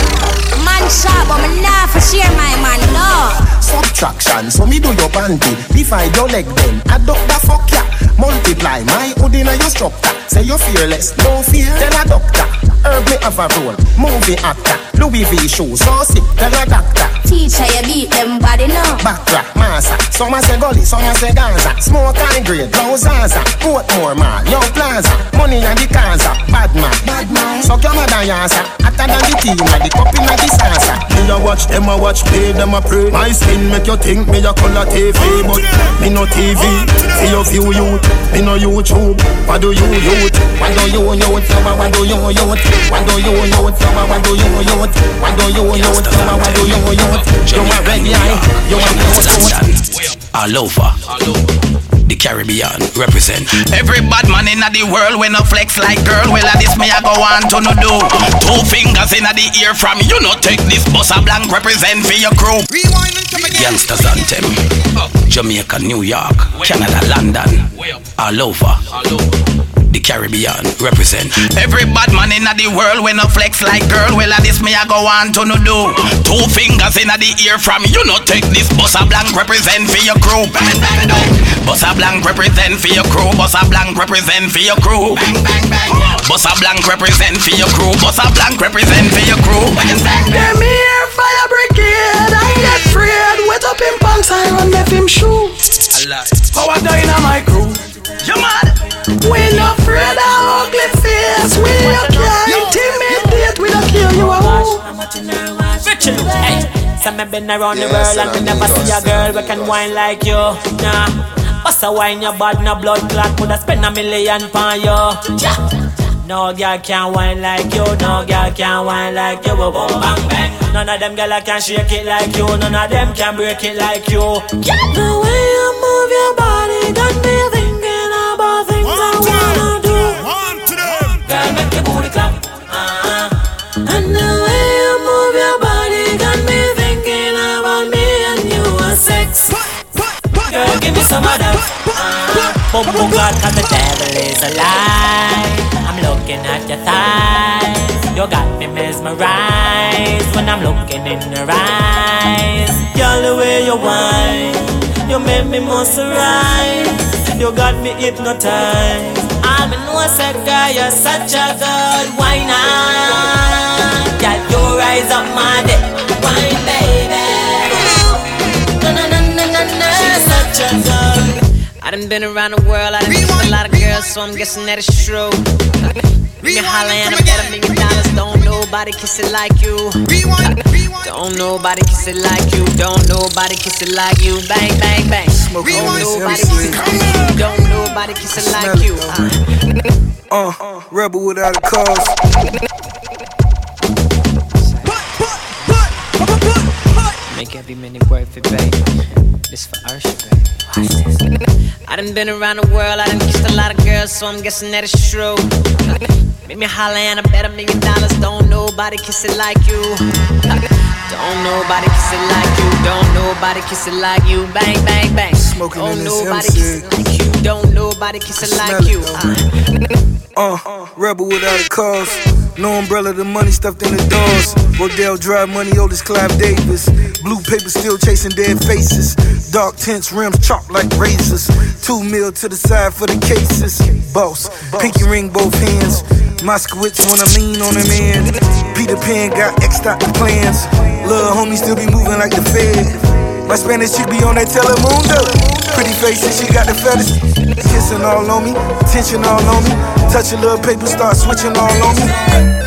Man but me nah for share my man no. Subtraction, so me do your panty Divide your leg up the fuck ya Multiply, my hood in your structure Say you're fearless, no fear, then a doctor Herb me have a role, movie actor Louis V shoes, so sick, tell a doctor Teacher, you beat them body no. Backtrack, massa Some a say gully, some a say Gaza Smoke high grade, blow Zaza Portmore mall, young plaza Money and the Kaza, bad man Bad man Suck your mother yasa Hotter than the team, and the cup in the salsa Me a watch them a watch play, them a pray. My skin make you think me a color TV, but me no TV. See your few youth, me no YouTube. What do you youth? What do you youth? Summer, what do you youth? What do you youth? Summer, what do you youth? What do you youth? Summer, what do you youth? You a red eye, eh? you a youth. All over. The Caribbean represent. Every bad man in the world when a flex like girl, well at this me I go on to no do. Two fingers in the ear from you, no take this bus a blank represent for your crew. Youngsters Anthem. Jamaica, New York, Canada, London. All over. The Caribbean represent. Every bad man in the world when a flex like girl, well at this me I go on to no do. Two fingers in the ear from you, no take this bus a blank represent for your crew. Bang, bang, bang. Bus a blank represent for your crew. Bus a blank represent for your crew. Bang, bang, bang. Bus blank represent for your crew. Bus a blank represent for your crew. Bang, bang, bang. Them here fire brick scared, I get afraid. Wet up in pants, I run left him shoe. Power down in my crew. You mad? We not afraid of ugly face. We not care intimidate. We don't care you are who. Hey, so me been around the world and me never see a girl we can whine like you. Nah, bust a wine your bad, no blood clot. Coulda spend a million pon you. Ja. No girl can whine like you. No girl can whine like you. Boom bang bang. None of them girl can shake it like you. None of them can break it like you. The way you move your body got me some of that. Uh, Bumbo God, cause the devil is a lie. I'm looking at your thighs. You got me mesmerized when I'm looking in your eyes. Girl, the way you whine, you make me moisturize. You got me hypnotized. I'm in say, girl, you're such a good whiner. Girl, you rise up my day. Wine, baby. I done been around the world, I done seen a lot of girls, so I'm guessing that it's true. Me holla and I bet a million dollars, don't nobody kiss it like you. Don't nobody kiss it like you, don't nobody kiss it like you. Bang, bang, bang. Don't nobody kiss it like you, don't nobody kiss it like you. Uh, rebel without a cause. Make every minute worth it, baby. This for Ursha, baby. I done been around the world, I done kissed a lot of girls, so I'm guessing that it's true. Make me holler and I bet a million dollars. Don't nobody kiss it like you. Don't nobody kiss it like you. Don't nobody kiss it like you. Bang, bang, bang. Smoking Don't in this nobody kiss it like you. Don't nobody kiss it like you. Uh, rebel without a cause. No umbrella, the money stuffed in the doors. Rodeo Drive money, oldest Clive Davis. Blue paper still chasing dead faces. Dark tints, rims chopped like razors. Two mil to the side for the cases. Boss, pinky ring both hands. Moskowitz when I lean on him in. Peter Pan got X'd out the plans. Little homie still be moving like the Fed. My Spanish chick be on that Telemundo. Pretty face and she got the feathers. Kissing all on me, tension all on me. Touch a little paper, start switching all on me.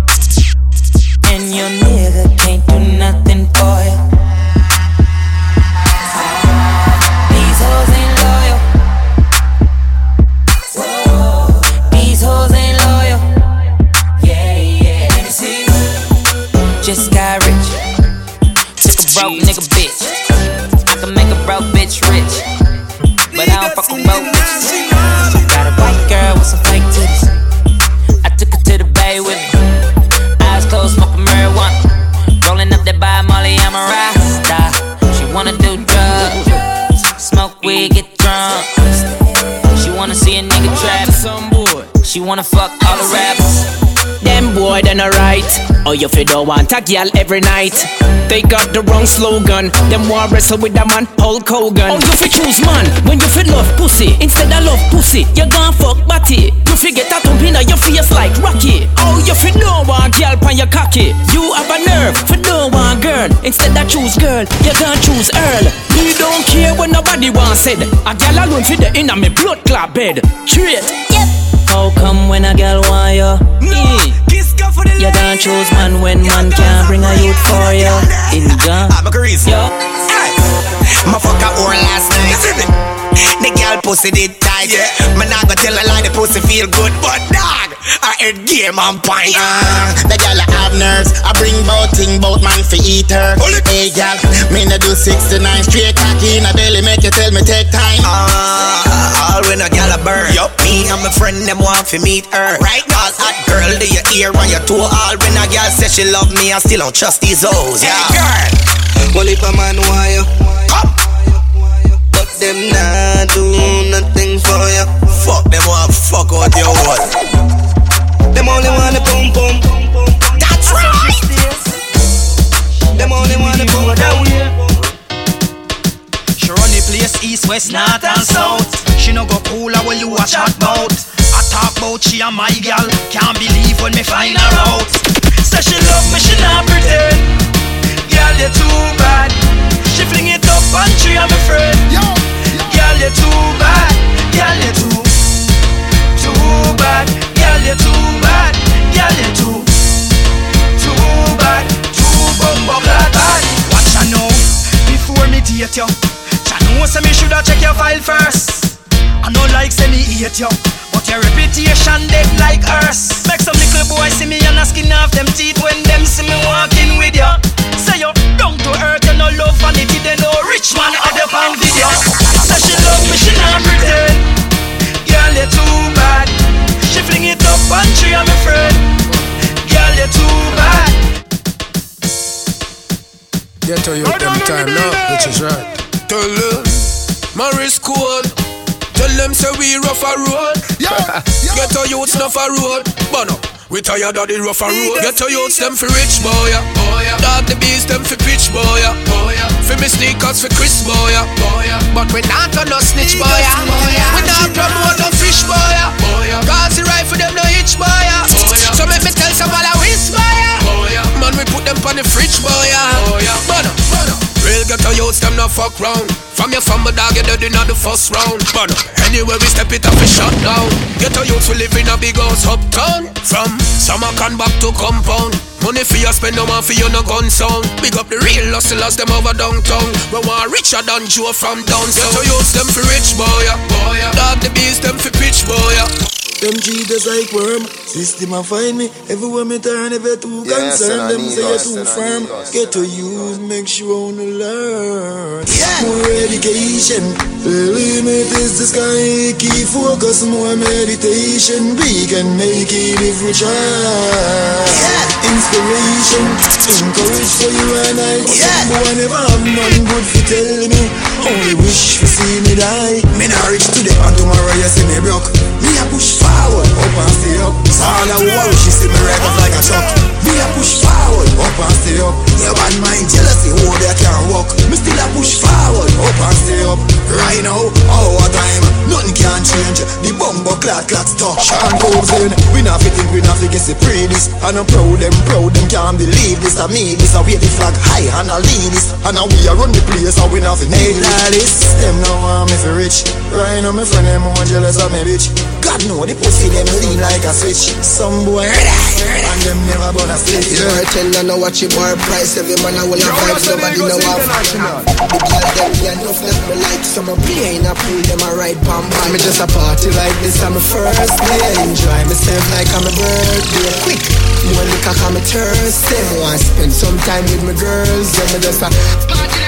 and your nigga can't do nothing for you. Weed, get drunk. She wanna see a nigga trap. She wanna fuck all the rappers. Them boy, then alright. Oh, you fi don't want a girl every night. They got the wrong slogan. Them want wrestle with a man, Hulk Hogan. Oh, you fi choose man when you feel love pussy. Instead of love pussy, you gon' fuck batty. You fi get a thump inna your face like Rocky. You fi don't want girl pan your cocky. You have a nerve fi don't want girl. Instead I choose girl, you gon' choose Earl. Me don't care what nobody want said. A girl alone fi the inna me blood clot bed. Straight. How come when a girl want you? No, eh. you don't choose man when man can't bring a youth for you. In John, I'm a grease. Yo. My fuck a whore last night. The girl pussy did tight. Yeah. Man, I go tell a lie, the pussy feel good, but dog, I heard game on point. Uh, the girl I have nerves. I bring bout thing bout man for eat her. Hey girl, me no do 69 straight cocky in a belly, make you tell me take time. Uh, all when a gal a burn. Yup. Me and my friend them want to meet her. Right. All hot girl, do you ear on your toe? All when a gal say she love me, I still don't trust these hoes. Yeah. Hey, girl. Well, if a man want you, but them nah do nothing for you. Fuck them want fuck out your wall. Them only the pum pum. That's right. Them only the pum pum. She run the place east, west, north and south. She no go cooler when you a chat bout. I talk bout she and my gal. Can't believe when me find her out. Say she love me, she not pretend. Girl, you're too bad. She fling it tree, I'm afraid. Girl, you're too bad. Girl, you're too, too bad. Girl, you're too bad. Girl, you're too, too bad. Too bumbo bad. Watch I know before me date you. Cha know say me shoulda check your file first. I know like say me hate you, your reputation dead like earth. Make some little boy see me and a skin off them teeth when them see me walking with you. Say you down to earth, you no love vanity, they no rich man have your on video. Say she love me, she not pretend. Girl, you too bad. She fling it up and tree, I'm afraid. Girl, you too bad. Get to you them time now, which is right. Tell them, Maris cool. Tell them say we rough a road. Get to youths enough a road. But no, we tired of the rough a road. Get to youths them for rich boy. yeah. Dog the beast them for pitch boy. yeah. For me sneakers for Chris boy. yeah. But we not gonna snitch boy. yeah. We not promote no fish boy. yeah. Cause the rifle them no hitch boy. yeah. So make me tell somebody we spy. Man we put them on the fridge boy. yeah. But no, but no. Real ghetto youths, them not fuck round. From your family dog, you dead in the first round. But anyway, we step it up and shut down. Get Ghetto youths, we live in a big house uptown. From summer can back to compound. Money for you spend, no one for you no gun sound. Big up the real hustlers, them over downtown. We want richer than Joe from down south. Ghetto youths, them for rich boy. yeah. Dog the beast, them for pitch boy. Yeah. Them cheaters like worm. System a find me. Everywhere me turn, ever too Yes, concerned. Them say you're too I firm. Get to use, make sure on learn. More education. The limit is the sky. Keep focus, more meditation. We can make it if we try. Inspiration. Encourage for you and I. Yeah. Boy, never have none good for tell me. Only wish to see me die. Me not rich today and tomorrow you see me broke. Me a push forward, up and stay up. So all I want, she see me right like a truck. Me a push forward, up and stay up. Your bad mind jealousy, oh they can't walk. Me still a push forward, up and stay up. Right now, our time, nothing can change. The bumbo clock clock stop. Sean goes in. We not fit think we not fit get the pre this. And I'm proud them, proud them can't believe this. I mean this, I wear the flag high and I lead this. And now we are run the place and we not fit like this. Them now want me for rich. Right now my friend them more jealous of me bitch. God know the pussy them lean like a switch. Some boy and them never gonna split. You know, tell her now watch your bar price. Every man I will have vibes, nobody know have. The girl them be enough that me like. Some a play in a pool, them a ride pam pam. Me just a party like this, I'm a first day. Enjoy myself like I'm a birthday. Quick, more liquor, I'm a thirsty. Want oh, spend some time with my girls, yeah, me just a party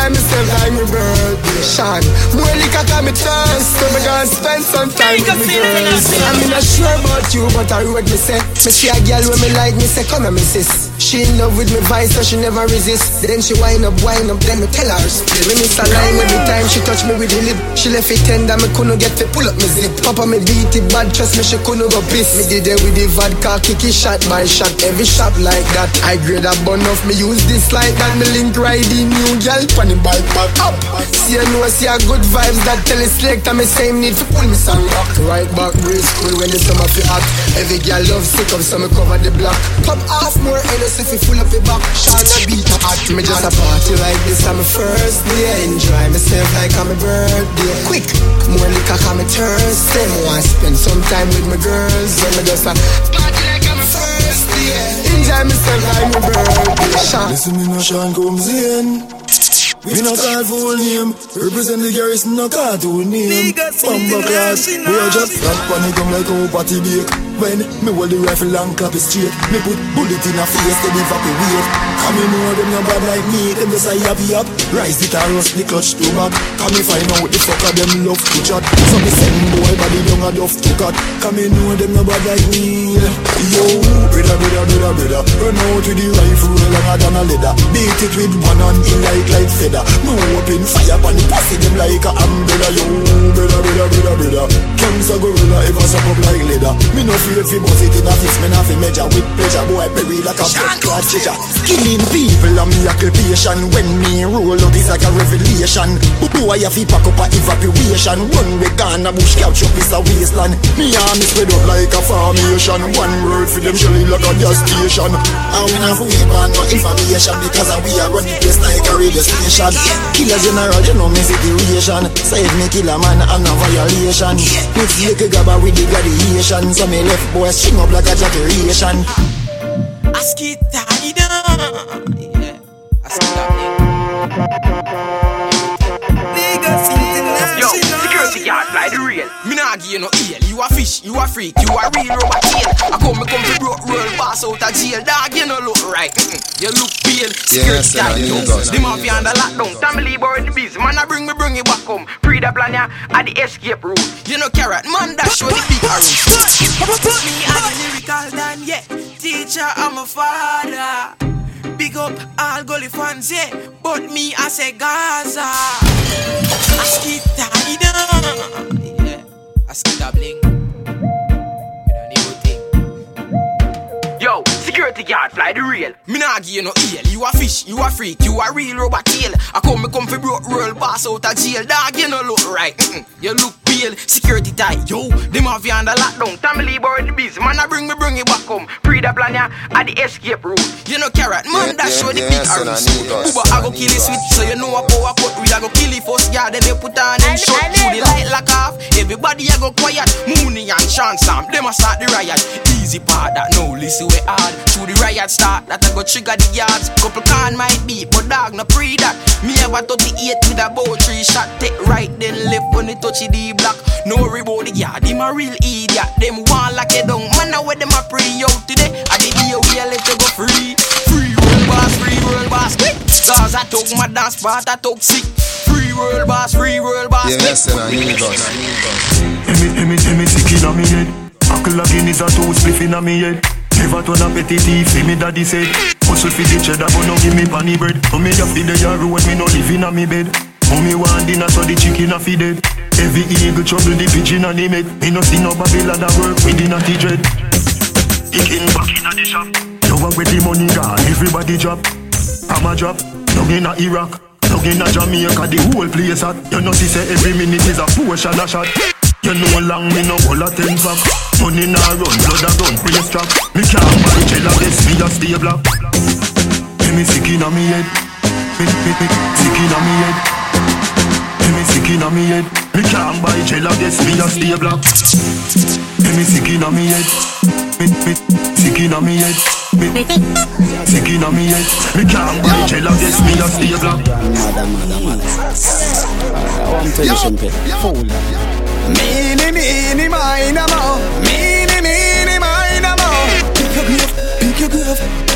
Enjoy myself like my birthday. Sean, more liquor, I'm a thirsty. Me gonna spend some time with my girls. I'm not sure about you, but I road me say. Me see a girl when me like me say, come here, me sis. She in love with me vice, so she never resist. Then she wind up, wind up, then me tell her. Me miss a line every time she touch me with the lip. She left it tender, me couldn't get to pull up me zip. Papa me beat it bad, trust me she couldn't go piss. Me did it with the vodka, kick it shot by shot, every shot like that. I grade a bun off, me use this like that. Me link ride the new girl, funny bike back up. See I know, see a good vibes that tell it select, and me same need to pull me some rock. Right back, breeze cool when the summer feel hot. Every girl love sick up, so me cover the block. Pop off more Hennessy if you full up your back. Shana beat a hot. Me just a party like this, I'm a first day. Enjoy myself like I'm a birthday. Quick, more liquor, I'm a thirsty. Want spend some time with my girls. Yeah, me just a party like I'm a first day. Enjoy myself like my birthday. Listen me now, Sean comes in. We no call full name. Represent the garrison, no cartoon name. Bamba class. We are just flat pan it come like a party bake. When me hold the rifle and clap it straight. Me put bullet in a face, up a weight. Come me know them no bad like me. Them just a yappy up. Rise it and rust the clutch to back. Come me find out the fucker them love to chat. So me send boy body down a duff to cut. Come me know them no bad like me. Yo, brother, brother, brother, brother. Run out with the rifle longer than a leather. Beat it with one hand in like like feather. Me open fire pon the pussy them like a umbrella. Yo, brother, brother, brother, brother. Cancer gorilla ever suck up like leather. Me no fear fi bust it in a fist. Me not fi measure with pleasure. Boy, bury like a blood clot treasure. Killing people a me occupation. When me roll out is like a revelation. Boy, I fi pack up a evaporation. One we gone a bush couch up is a wasteland. Me army spread up like a formation. One word for them shelly like a gas station. And we not wait on no information because we are running place like a radio station. Killer general, you know me situation. Save me kill a man and a violation. Me fake a gabba with the gladiation. So me left boy string up like a jackeration. Ask it Yeah, ask Yo, Me nah give you no eel. You a fish, you a freak, you a real rubber tail. I come, me come to broke roll boss out of jail. Dog, you no look right. Mm-mm. You look pale. Security Yes, and I knew that. The mafia on the lockdown. Family boy the biz. Man, I bring me, bring it back home. Free the plan ya at the escape route. You know carrot, man, that show the big arrow. Me and the lyrical dan, yeah. Teacher, I'm a father. Big up all gully fans, yeah. But me, I say Gaza. Ask it tight Yeah, bling. Yo, security guard, fly the rail. Me nah give you no eel. You a fish, you a freak, you a real rubber tail. I come, me come for broke roll boss out of jail. Dog, you no look right. Mm-mm. You look pale, security tight. Yo, the mafia on the lockdown. Family boy the biz. Man, I bring me, bring it back home. Free the plan ya at the escape route. You know carrot, man, Yeah, that yeah, show the big son, I arrows. Uber, I go kill it sweet, so you know a power cut. We a go kill it first, yeah, then they put on and shut through the light lock off. Everybody a go quiet. Mooney and Sean Sam, them a start the riot. Easy part that no listen we hard. Through the riot start, that I go trigger the yards. Couple can might be, but dog no pre that. Me have a 38 with a bow tree shot. Take right then left when it touch the block. No rebound the yard, him a real idiot. Them want like a down, man now where them a pre out today. I the day we a let you go free. Free world boss, free world boss, quick. Cause I took my dance part, I took sick. Free world boss, free world boss, Yeah, quick. listen, I need us. Emi, emi, emi sick inna me head Uncle again is a two spliff inna me head Never turn a petty thief, see me daddy said Hustle fi the cheddar, but no give me panny bread Come me have fi the yard road, me no live inna me bed Mommy want dinner, so the chicken a fi dead Every eagle trouble the pigeon and the meg Me no see no Babylon that work with the natty dread. Kicking back inna the shop. Want where the money gone, everybody drop. I'm a drop, down inna Iraq Down inna Jamaica, the whole place hot. You know see say every minute is a portion a shot. You know long me no hold a ten pack. Money nah run, blood a gun, brace strap. Me can't buy a this, me a stay black. Hey, me sick inna me head. Me, me, me, sick inna me head Hey, me sick inna me head Me can't buy gel a this, me a stay black Hey, me sick inna me head Me, me, sick inna me head Me, sick inna me head Me can't buy gel a this, me a stay black Mother, mother, mother. I want to tell you something. Fool. Meeny, meeny, mine, mo. Meeny, meeny, mine, mo. Pick your grave, pick your grave.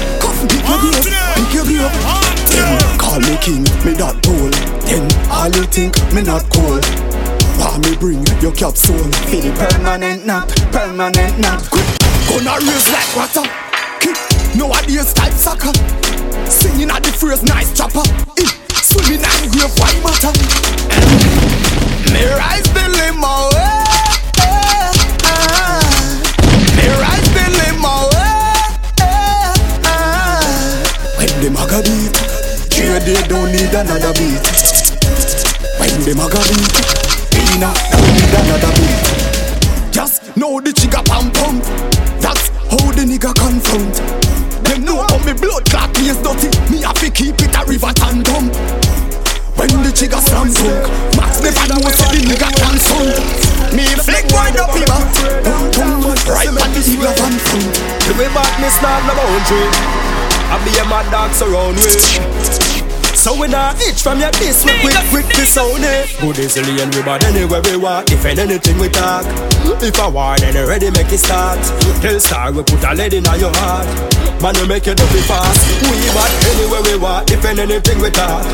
Come, pick your grave, pick your grave. Them call me king, me that tall. Then all you think me not cool. Why me bring your capsule? Feel the permanent knock, permanent knock. Quick, gonna raise like water. Kick, nowadays type soccer. Singing at the first nice chopper. Eh, Swimming and grave, why matter? Me rise the limo, eh, them a beat, yeah, they don't need another beat. When them a beat, Pina don't need another beat. Just know the trigger pump pump. That's how the nigga confront. Them know how me blood clot me is dirty. Me have to keep it a river and. When the trigger slam sunk Max never know say the nigga can sunk Me flick wind up him Right at the eagle van front The way badness not no boundary I be a mad dog surround with So we not itch from your diss, we quick, quick to sound it. Good easily and we bad anywhere we walk. Defend anything we talk. If I war, then ready make it start. Tell star we put a lead in your heart. Man, we make it up fast. We bad anywhere we walk. Defend anything we talk.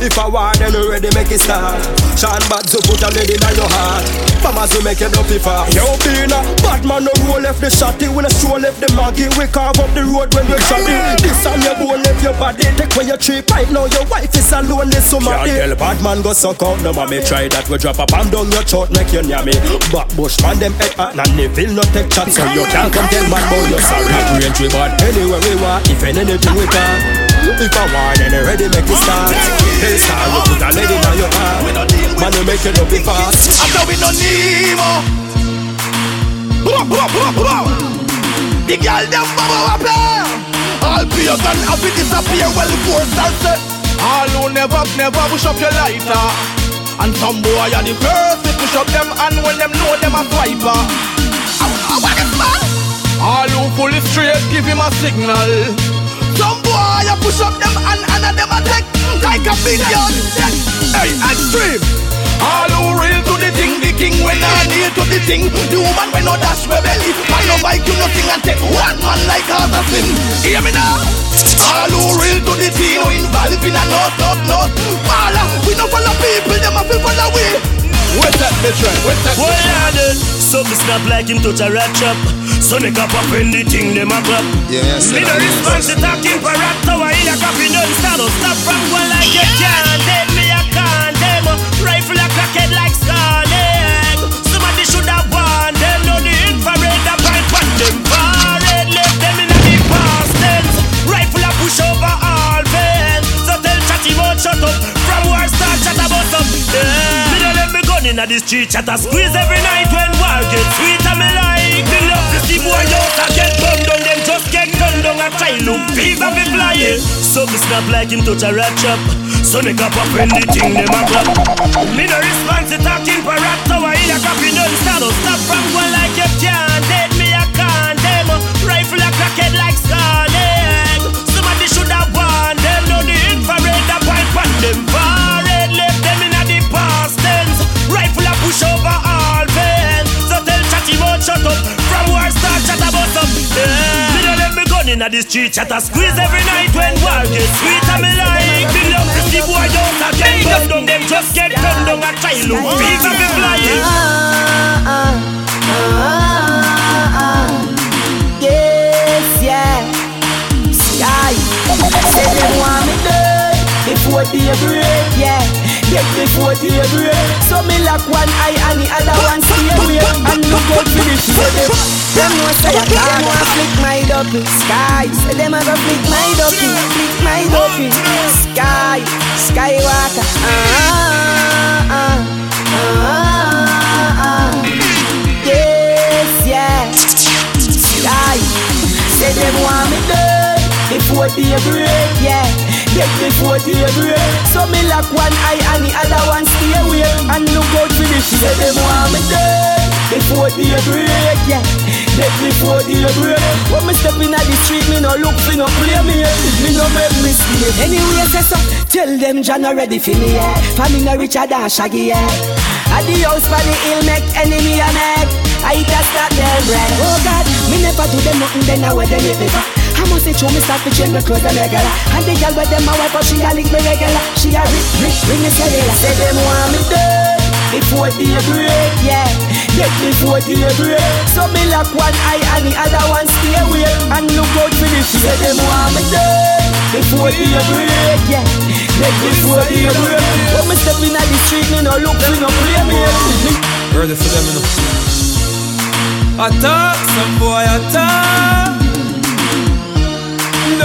If I want, then ready make it start. Sean bad so put a lady in your heart. Mamas we make it up fast. Yo, Bina, bad man no roll left the shotty. We no stroll left the maggie. We carve up the road when we shot it. This time your bone left your body. Take away your tree pipe. Now your wife is alone. This summer Can't tell bad man go suck out. No mommy try that. We drop a bomb down your throat. Make you near me. Back bush man them head hot. And Neville no take chat. So you can't come tell man boy you're sorry. Range we bad anywhere we want. If anything we can. If I want, then ready make it start. Hey, star, you put a lady in your heart. Man, you make it up fast. After we no Nemo. The girl them bubble up here. All beers and happy disappear well forced and set. All who never, never push up your lighter. And some boy are the first to push up them and when them know them a swiper. All who fully straight give him a signal. Some boy I push up them and and them a take like a billion. Hey, extreme. All who real to the thing, the king when I need to the thing. The woman when no dash my belly. I no bike you nothing and take one man like assassin. Hear me now. All who real to the thing, no involved in a not, not, not. Mala, we no follow people, them a feel follow we. What's that, bitch? What's that? Well, I did. So me snap like him touch a rat chop. So make up up in the thing them a clap. Yes. Me no response to talking for rat tower in a copy don't start. Don't stop from one like you can't dead me a can't them. Rifle a crackhead like Scarlet. Somebody should have warned them. No the infrared a pipe on them forehead. Left them in a the past tense. Rifle a push over all veins. So tell chatty about shut up. From war start chat about up. Yeah. Gun inna the street chat a squeeze every night when war get sweet me like. Me love to see boy out a get gunned down. Them just get gunned down and try look fever be flying. So me snap like him touch a rat chop. So up up when the thing them a clap. Me no response to talking for rat tower in a copy. Don't stop from one like you can't dead me a can't them. Rifle a crackhead like Scarlet. Somebody should have warned them. No the infrared a on them inna the street chat a squeeze every night when war get sweet and me like. Me love to see boy out a get gunned down. Them just get gunned down a try look fever be flying. Yes, yeah. Sky. Say them want me dead before day break, yeah. Dead before day break. So me lock one eye and the other one stay away and look out for the them. Them want say I can't want flick my dopey. Sky. Say them a flick my dopey, flick my dopey. Sky, Skywalker. Ah, ah, ah, ah. Sky. Say them want me dead before day break, yeah. Dead before day break. So me lock one eye and the other one stay away and look out for the Say them want me dead before day break, yeah. Dead before day break. When me step inna the street, me no look for no play me, me no make mistake. Anyway, say so. Tell them John not ready for me, yeah. Family no richer than Shaggy, yeah. At the house for the ill make enemy a make. I just start them bread. Oh God, me never do them nothing, then I wear them with me. I must say, show me start to change my clothes and regular. And the girl with them my wife, but she a lick me regular. She a rich, rich, ring me cellular. Say them want me dead before day break, yeah. Dead before day break. So me lock one eye and the other one stay away and look out for the Say them want me dead before day break, yeah. Dead before day break. When me step inna the street, me no look, me no play me. Ready for them, you know. Attack, some boy attack.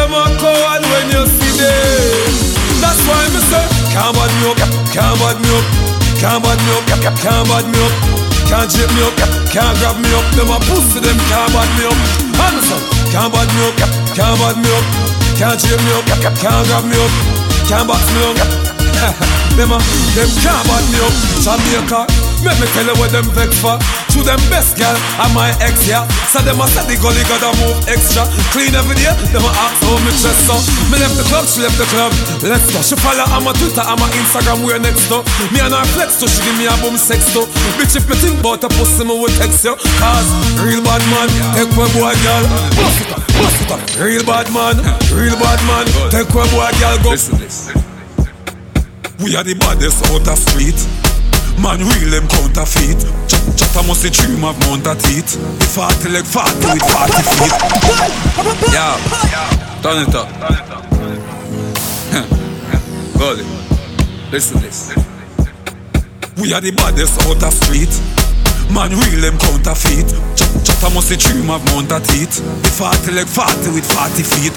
Them a coward when you see them. That's why me say, can't bad me up, can't bad me up, can't bad me up, can't bad me up, can't chip me up, can't grab me up. Them a pussy, them can't bad me up. Handsome, can't bad me up, can't bad me up, can't chip me up, can't grab me up, can't box me up. them a, them can't bad me up. Jamaica, make me tell you what them vex for. To them best girl, I'm my ex, yeah. So them a say the gully gotta move extra. Clean every day, them a ask how me dress so. Me left the club, she left the club. Let's go. She follow on my Twitter, on my Instagram, we're next to. Me and her flex so she give me a boom sex to. Bitch, if me think about a pussy, me will text you. Cause real bad man, take one boy, girl. Bust it up, bust it up. Real bad man, real bad man, take one boy, girl. Go. Listen this. We are the baddest out of street. Man, real them counterfeit. Ch Chatter must the dream of mount a. The 40 leg 40 with 40 feet. Yeah, turn it up. Gully, listen this. We are the baddest out of street. Man, real them counterfeit. Ch Chatter must the dream of mount a. The 40 leg 40 with 40 feet.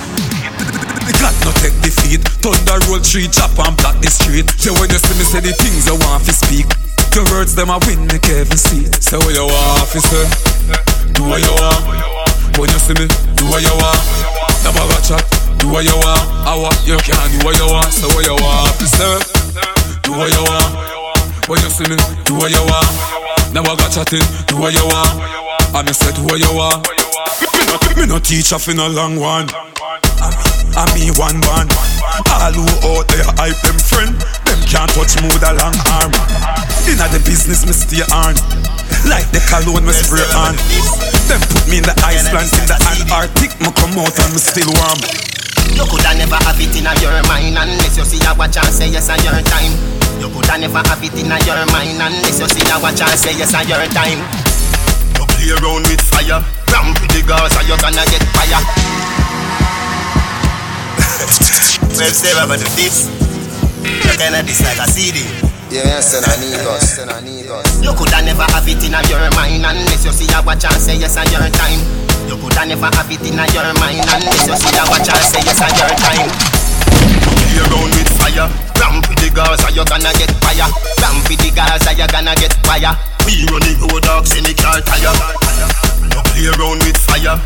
The God no take defeat. Thunder roll tree, chop and block the street. So when you see me say the things you want to speak, the words them I win the Kevin seat. Say what you want, officer. Do what you want. When you see me, do what you want. Never got chat. Do what you want. I want you can do what you want. Say what you want, officer. Do what you want. When you see me, do what you want. Never got chatting. Do what you want. I me say do what you want. Me no, me no teach off in a long one. I me one one. All who out there hype them friend, them can't touch me with a long arm. Inna the business me stay on, like the cologne me spray on. Them put me in the Iceland, in the Antarctic, me come out and me still warm. You coulda never have it inna your mind unless you see a watch and say yes on your time. You coulda never have it inna your mind unless you see a watch and say yes on your time. You play around with fire, ramp with the girls and you gonna get fire. About the this. You kinda this like a CD. Yeah, send a niggas, send a niggas. You coulda never have it inna your mind unless you see a watch and say yes on your time. You coulda never have it in your mind unless you see a watch and say yes on your time. Play around with fire, ramp with the girls and you gonna get fire. Ramp with the girls and you gonna get fire. We run the road dogs in the car tire. You play around with fire,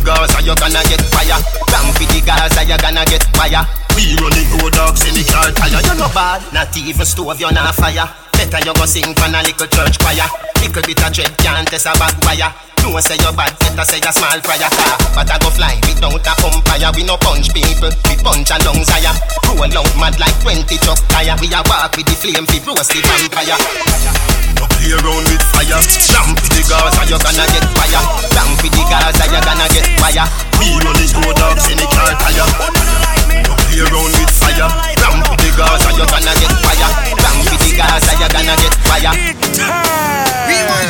the girls and you gonna get fire. Ramp with the girls and you gonna get fire. We run the road dogs in the car tire. You're not bad, not even stove, you're not fire. Better you go sing from a little church choir. Little bit of dread can't test a bad wire. No say you're bad, better say you're small fry car. But I go fly without a umpire. We no punch people, we punch a lungs higher. Roll out mad like 20 truck tire. We a walk with the flame, fi roast the vampire. You play around with fire, jump with the girls and you're gonna get fire. Jump with the girls and you're gonna get fire. We the road dogs in the car tire. You play around with fire, jump with the girls and you're gonna get fire. Jump with the girls and you're gonna get fire.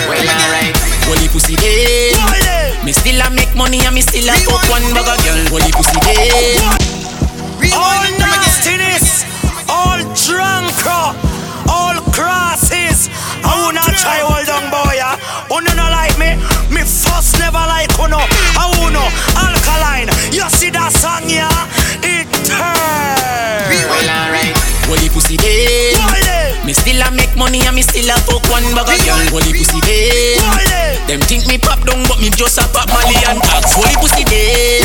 Well, alright. Holy pussy day. Oh, me still a make money and me still a fuck one bugger girl. Holy pussy day. All nastiness, all drunk, uh, all crosses. I wanna try hold on, boy. Uh. Oh, yeah. Uno no like me, me first never like uno. Uh. I uno alkaline. You see that song, yeah? It turn. Well, alright. Holy pussy day. Me still a make money and me still a fuck one bugger girl. Holy pussy day. Them think me pop down, but me just a pop Molly and tax. Holy pussy day.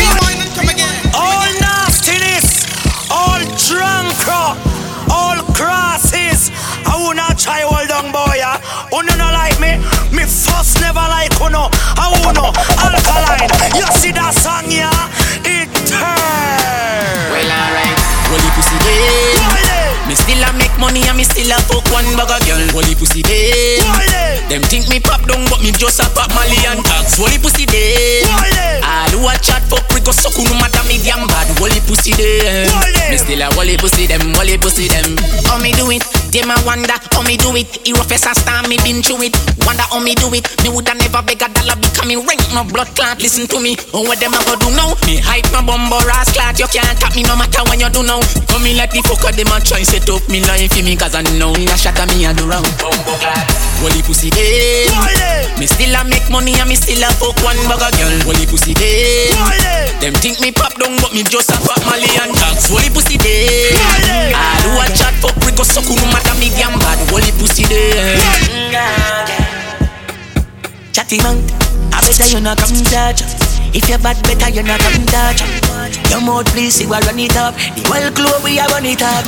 All nastiness, all drunk, all crosses. I wanna try hold on, boy. Yeah. Oh, uno no like me, me first never like uno. I uno alkaline. You see that song, yeah? It turn. Well, alright. Holy pussy day. Me still a make money and me still a fuck one bugger girl. Holy pussy day. Them think me pop down, but me just a pop Molly and tax. Holy pussy day. All who a chat fuck we go suck no matter me damn bad. Holy pussy day. Me still a holy pussy them, holy pussy them. How me do it? Them a wonder how me do it. Hero face a star, me been through it. Wonder how me do it. Me woulda never beg a dollar because me rank no blood clot. Listen to me. Oh, what them a go do now? Me hype my bumbo ass clot. You can't tap me no matter when you do now. Come in like the fucker them a try set up me life for me cause I know that shot at me a do wrong. Bumbo clot. Holy pussy eh. day. Me still a make money and me still a fuck one bugger girl. Holy pussy eh. day. Them think me pop down but me just a pop Molly and tax. Holy pussy eh. day. All who a chat fuck we go suck no matter me damn bad. Holy pussy day. Chatty man, I better you not come touch. If you bad, better you not come touch. Your mouth please, see we run it up. The whole club we a run it up.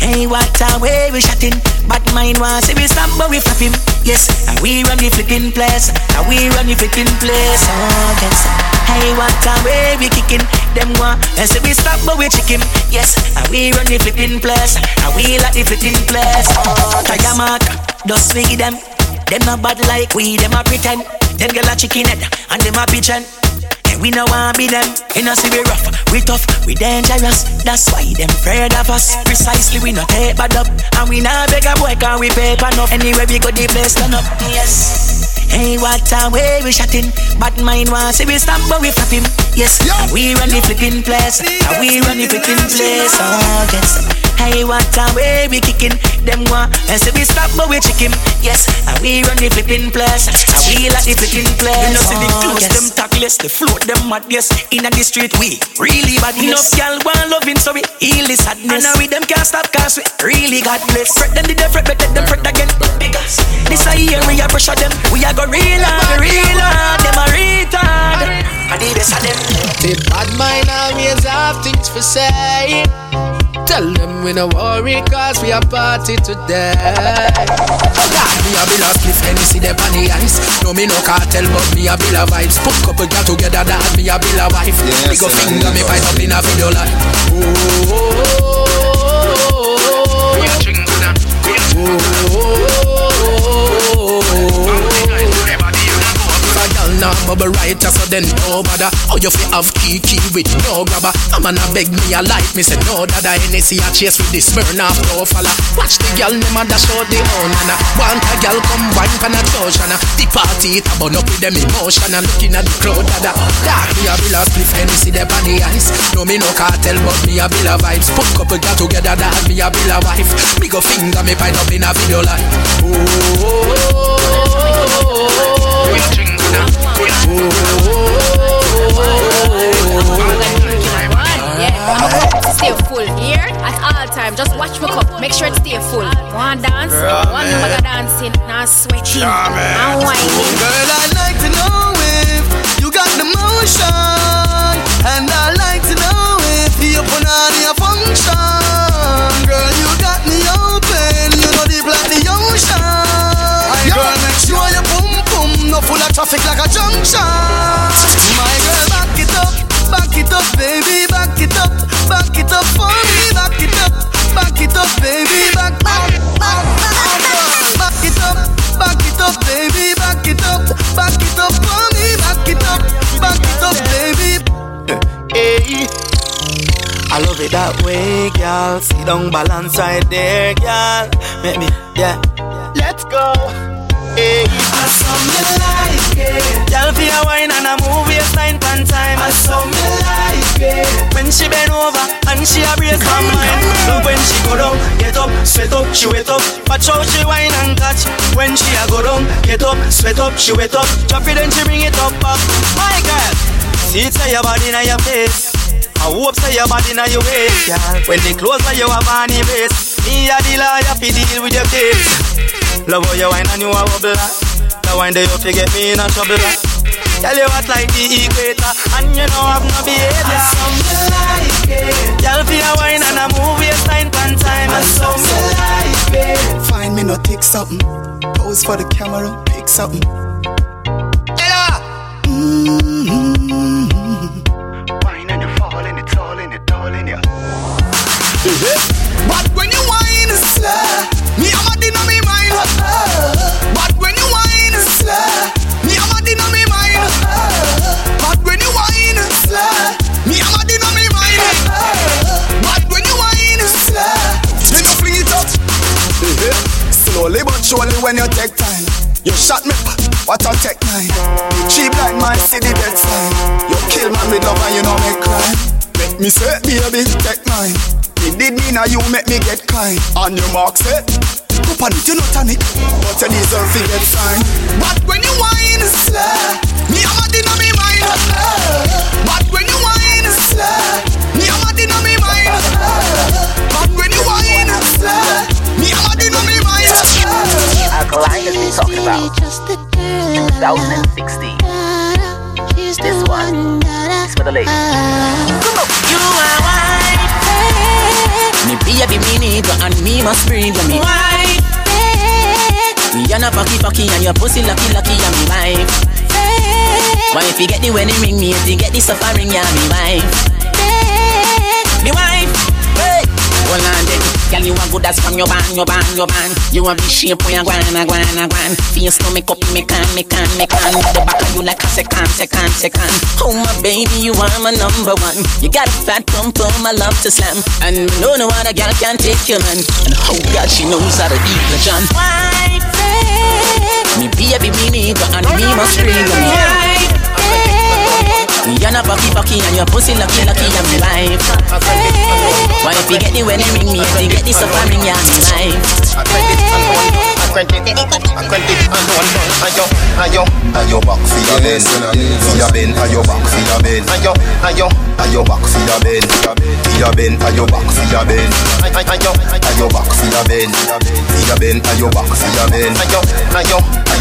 Hey, what a way we shot in. But mine was say we stop, but we flap him. Yes, and we run the flipping place. And we run the flipping place. Oh, yes. Hey, what a way we kicking. Them one, and say we stop, but we check him. Yes, and we run the flipping place. And we like the flipping place. Oh, Tiger mark, just swing them. Them not bad like we, them a pretend. Them girl a chicken head, and them a pigeon. We no want be them. Know see we rough, we tough, we dangerous. That's why them afraid of us. Precisely we no take bad up, and we not beg a boy can we pay enough. Anyway we go the place turn up. Yes. Hey, what a way we shot in. But mine was say we stop, but we flap him. Yes, and we run the flipping place. And we run the flipping place. Oh, yes. Hey, what a way we kicking. Them one and say we stop, but we check him. Yes, and we run the flipping place. And we like the flipping place. You know, see the Oh, clothes, yes. them tackless, the float, them mad, yes. In the street, we really bad, yes. Enough y'all want loving, so we heal the sadness. And now we them can't stop, cause we really got blessed. Fret them, did they fret, but let them fret again. Because this a year we a pressure them. We a go real hard, real hard, them a retard. I did this of them. The bad mind always have things for say. Tell them we no worry cause we a party today. God, me a bill a spliff Hennessy dem on the ice. No me no cartel but me a bill a vibes. Put couple girl together that me a bill a wife. Yes, me go finger me fight up in a video like. Oh, oh, oh, oh, If a girl nah bubble just so then no bother. How you fi have kiki with no grabber? A man a beg me a light me say no dada Hennessy a chase with this Smirnoff no fella Watch the girl them a dash out the own and Want a girl come wine pan a ocean The party it a burn up with them emotion And looking at the crowd dada. Dark me a bill a spliff Hennessy on the ice. No me no cartel but me a bill a vibes. Put couple girl together that me a bill a wife. Me go finger me pint up in a video like Oh, oh, oh, oh, oh, cup to stay full here at all time. Just watch my cup, make sure it stay full. One dance, one mother dancing, now sweating and whining. It that way, girl. Sit down, balance right there, girl. Make me, yeah. Let's go. Hey. I saw me like it. Girl, for your wine and a move waistline pan time. I saw me like it. When she bend over and she a brace my mind. Love when she go down, get up, sweat up, she wet up. Watch how she wine and catch. When she a go down, get up, sweat up, she wet up. Drop it and she bring it up, up. My girl, see it your body in your face. I hope say your body in your waist, girl. When they close like you have on your waist. Me a the lawyer fi deal with your case. Love how you wine and you a wobble. Ah. The wine that you fi get me in a trouble. Ah. Tell you what like the equator And you know have no behavior like it Y'all fi a wine and a move waistline pan time And so me like it Find me no take something. Pose for the camera, pick something. Slow Me a mad inna me mind But when you wine slow Me no fling it up Slowly but surely when you take time. You shot me, what a tech nine. Cheap like my city dead sign. You kill man with love and you know me cry. Make me say, baby, take mine. Me did me now you make me get kind. On your mark set. Up on it, you know tonic. But you deserve to get signed. But when you wine slow Me am a mad inna me mind But when you wine slow Me a mad inna me mind But when you wine slow Me a mad inna me mind Alkaline has been talking about 2016. This one is for the ladies. You are white. Me baby, me need you and me must breathe with me. Wife. You're not fucky fucky and your pussy lucky lucky and me wife. Why if you get the wedding ring, me if you get the suffering, yeah, me wife. Me wife. Hey. Hold on then, girl you a good as from your band, your band, your band. You have the shape where you gwan, a gwan, a gwan. Face to make up, me can, me can, me can. The back of you like a second, second, second. Oh my baby, you are my number one. You got a fat pump, pum, I love to slam. And no no other girl can take your man. And oh God, she knows how to eat the John. Wife, me baby, me need and me must bring me. You're not fucky fucky and your pussy lucky lucky and me life. Why if you get the wedding ring, me if you get the suffering, yeah, me life. Credit, credit, and one done. Ayo, ayo, ayo back for your ben, for your ben, ayo back for your ben. Ayo, back for your ben, for your ben, ayo back for your ben. Ayo, back for your ben, for your ben, ayo back for your ben. Ayo,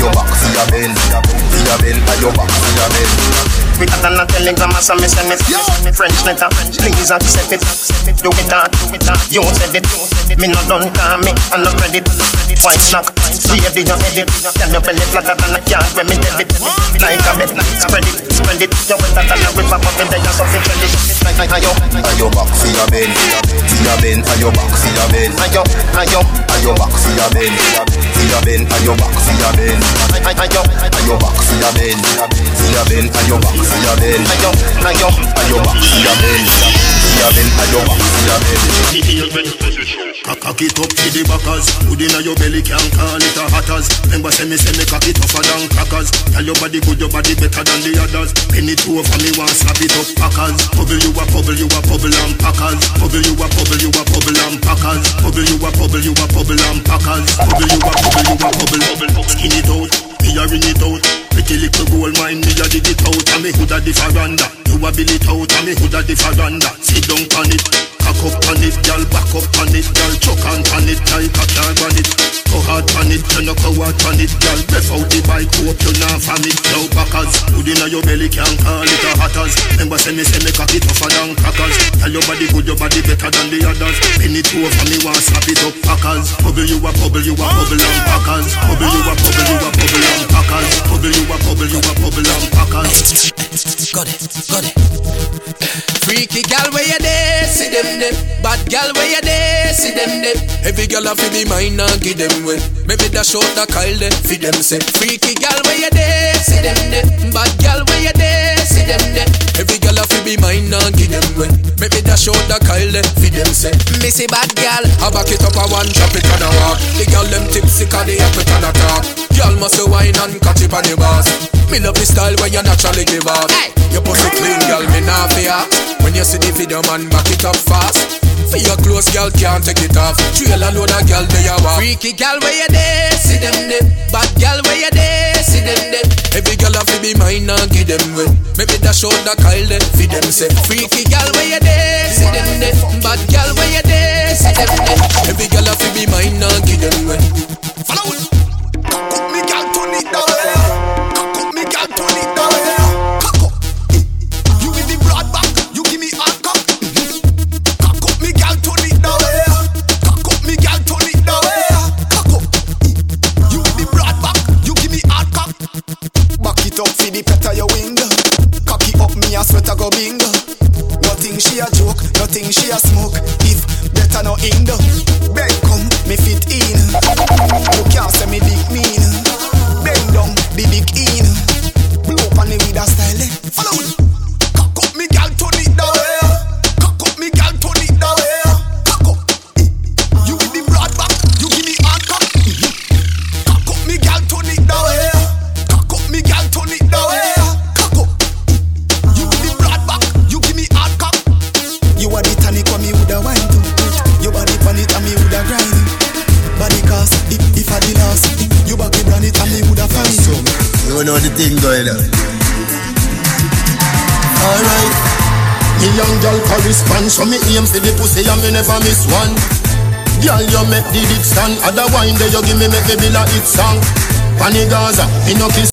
back for your ben, for your ben, ayo back for your ben. Quicker than a telegram, so me send me French letter. Please accept it. Do it hard, do it uh, hard. You said it. Me not done, call me. I'm not ready. White snack, baby, you edit. Tell your belly flatter than a yard when me debit. Like a bet, spread it, spread it. You wetter than a river, but me there you something credit. Like ayo, ayo back for your ben, for your ben, ayo back for your ben. Ayo, ayo, ayo back for your ben, for your ben, ayo back for your ben. Ayo, ayo back for your ben, for your ben, ayo back for your ben. Ayo, ayo, ayo back for your ben, for your ben, ayo back for your ben. Cock it up to the backers Hood inna your belly can't call it a hatters Remember say me say me cock it tougher than crackers Tell your body good, your body better than the others Penny two over me want slap it up packers Bubble you a bubble, you a bubble and packers Bubble you a bubble, you a bubble and packers Bubble you a bubble, you a bubble and packers Bubble you a bubble, you a bubble, bubble Skin it out, me a ring it out. Pretty little gold mine, me a dig it out. And me hood a the veranda. You a bill it out, and me hood a the veranda. Sit down on it Cock up on it, girl, back up on it, girl, chuck on on it, like a car on it. Go hard on it, you no go hard on it, girl. Breath out the bike, hope you not from it. Now backers, good inna your belly, can't call it a hatters. Remember say me say me cock it tougher than crackers. Tell your body good, your body better than the others. Penny two for me, want slap it up, packers. Bubble you a bubble, you a bubble and packers. Bubble you a bubble, you a bubble and packers. Bubble you a bubble, you a bubble and packers. Got it, got it. Freaky gal where you there, see them there. Bad gal where you there, see them there. Every gal a fi be mine and give them way. Maybe that short that Kyle there, fi them say. Freaky gal where you there, see them there. Bad gal where you there, see them there. Every gal a fi be mine and give them way. Maybe that short that Kyle there, fi them say. Me say bad gal, I back it up a one, drop it on a walk. The gal them tipsy 'cause they it on a talk. Gal must wine and catch it on the bars. Me love the style when you naturally give off. Hey. Your pussy clean, girl, me nah fear. When you see the video, man, back it up fast. For your clothes, girl, can't take it off. Trailer load of girl, they are Freaky girl, where you there? See them there. Bad girl, where you there? See them there. Every girl have to be mine and give them way. Maybe that show the Kyle there. Feed them say. Freaky girl, where you there? See them there. Bad girl, where you there? See them there. Every girl have to be mine and give them way. Follow turn it. Cock up. You with the broad back, you give me cock. Cock up me turn it. Cock up me turn it. Cock up. You the broad back, you give me cock. Back it up for the your. Cock it up, me a go she a joke, nothing she a smoke. If better no me fit in. You can't say me dick mean. Bend down, the dick in. On the with a style. eh. Follow it. Cock up me gal, turn it down. Eh? Cock up me gal, turn it down. Eh? Cock up. You with the broad back, you give me hard cock. Cock up me gal, turn it down. Eh? Cock up me gal, turn it down. Cock up. You with the broad back, you give me hard cock. You are the tonic when me woulda wine to. Your body pan it and me woulda grind. Body cast, if, if I the last, you back it brand it and me woulda find it. You know the thing going on. Me young girl correspond, so me aim for the pussy and me never miss one. Girl, you make the dick stand, other wine there you give me make me build a hit song. Pani Gaza, me no kiss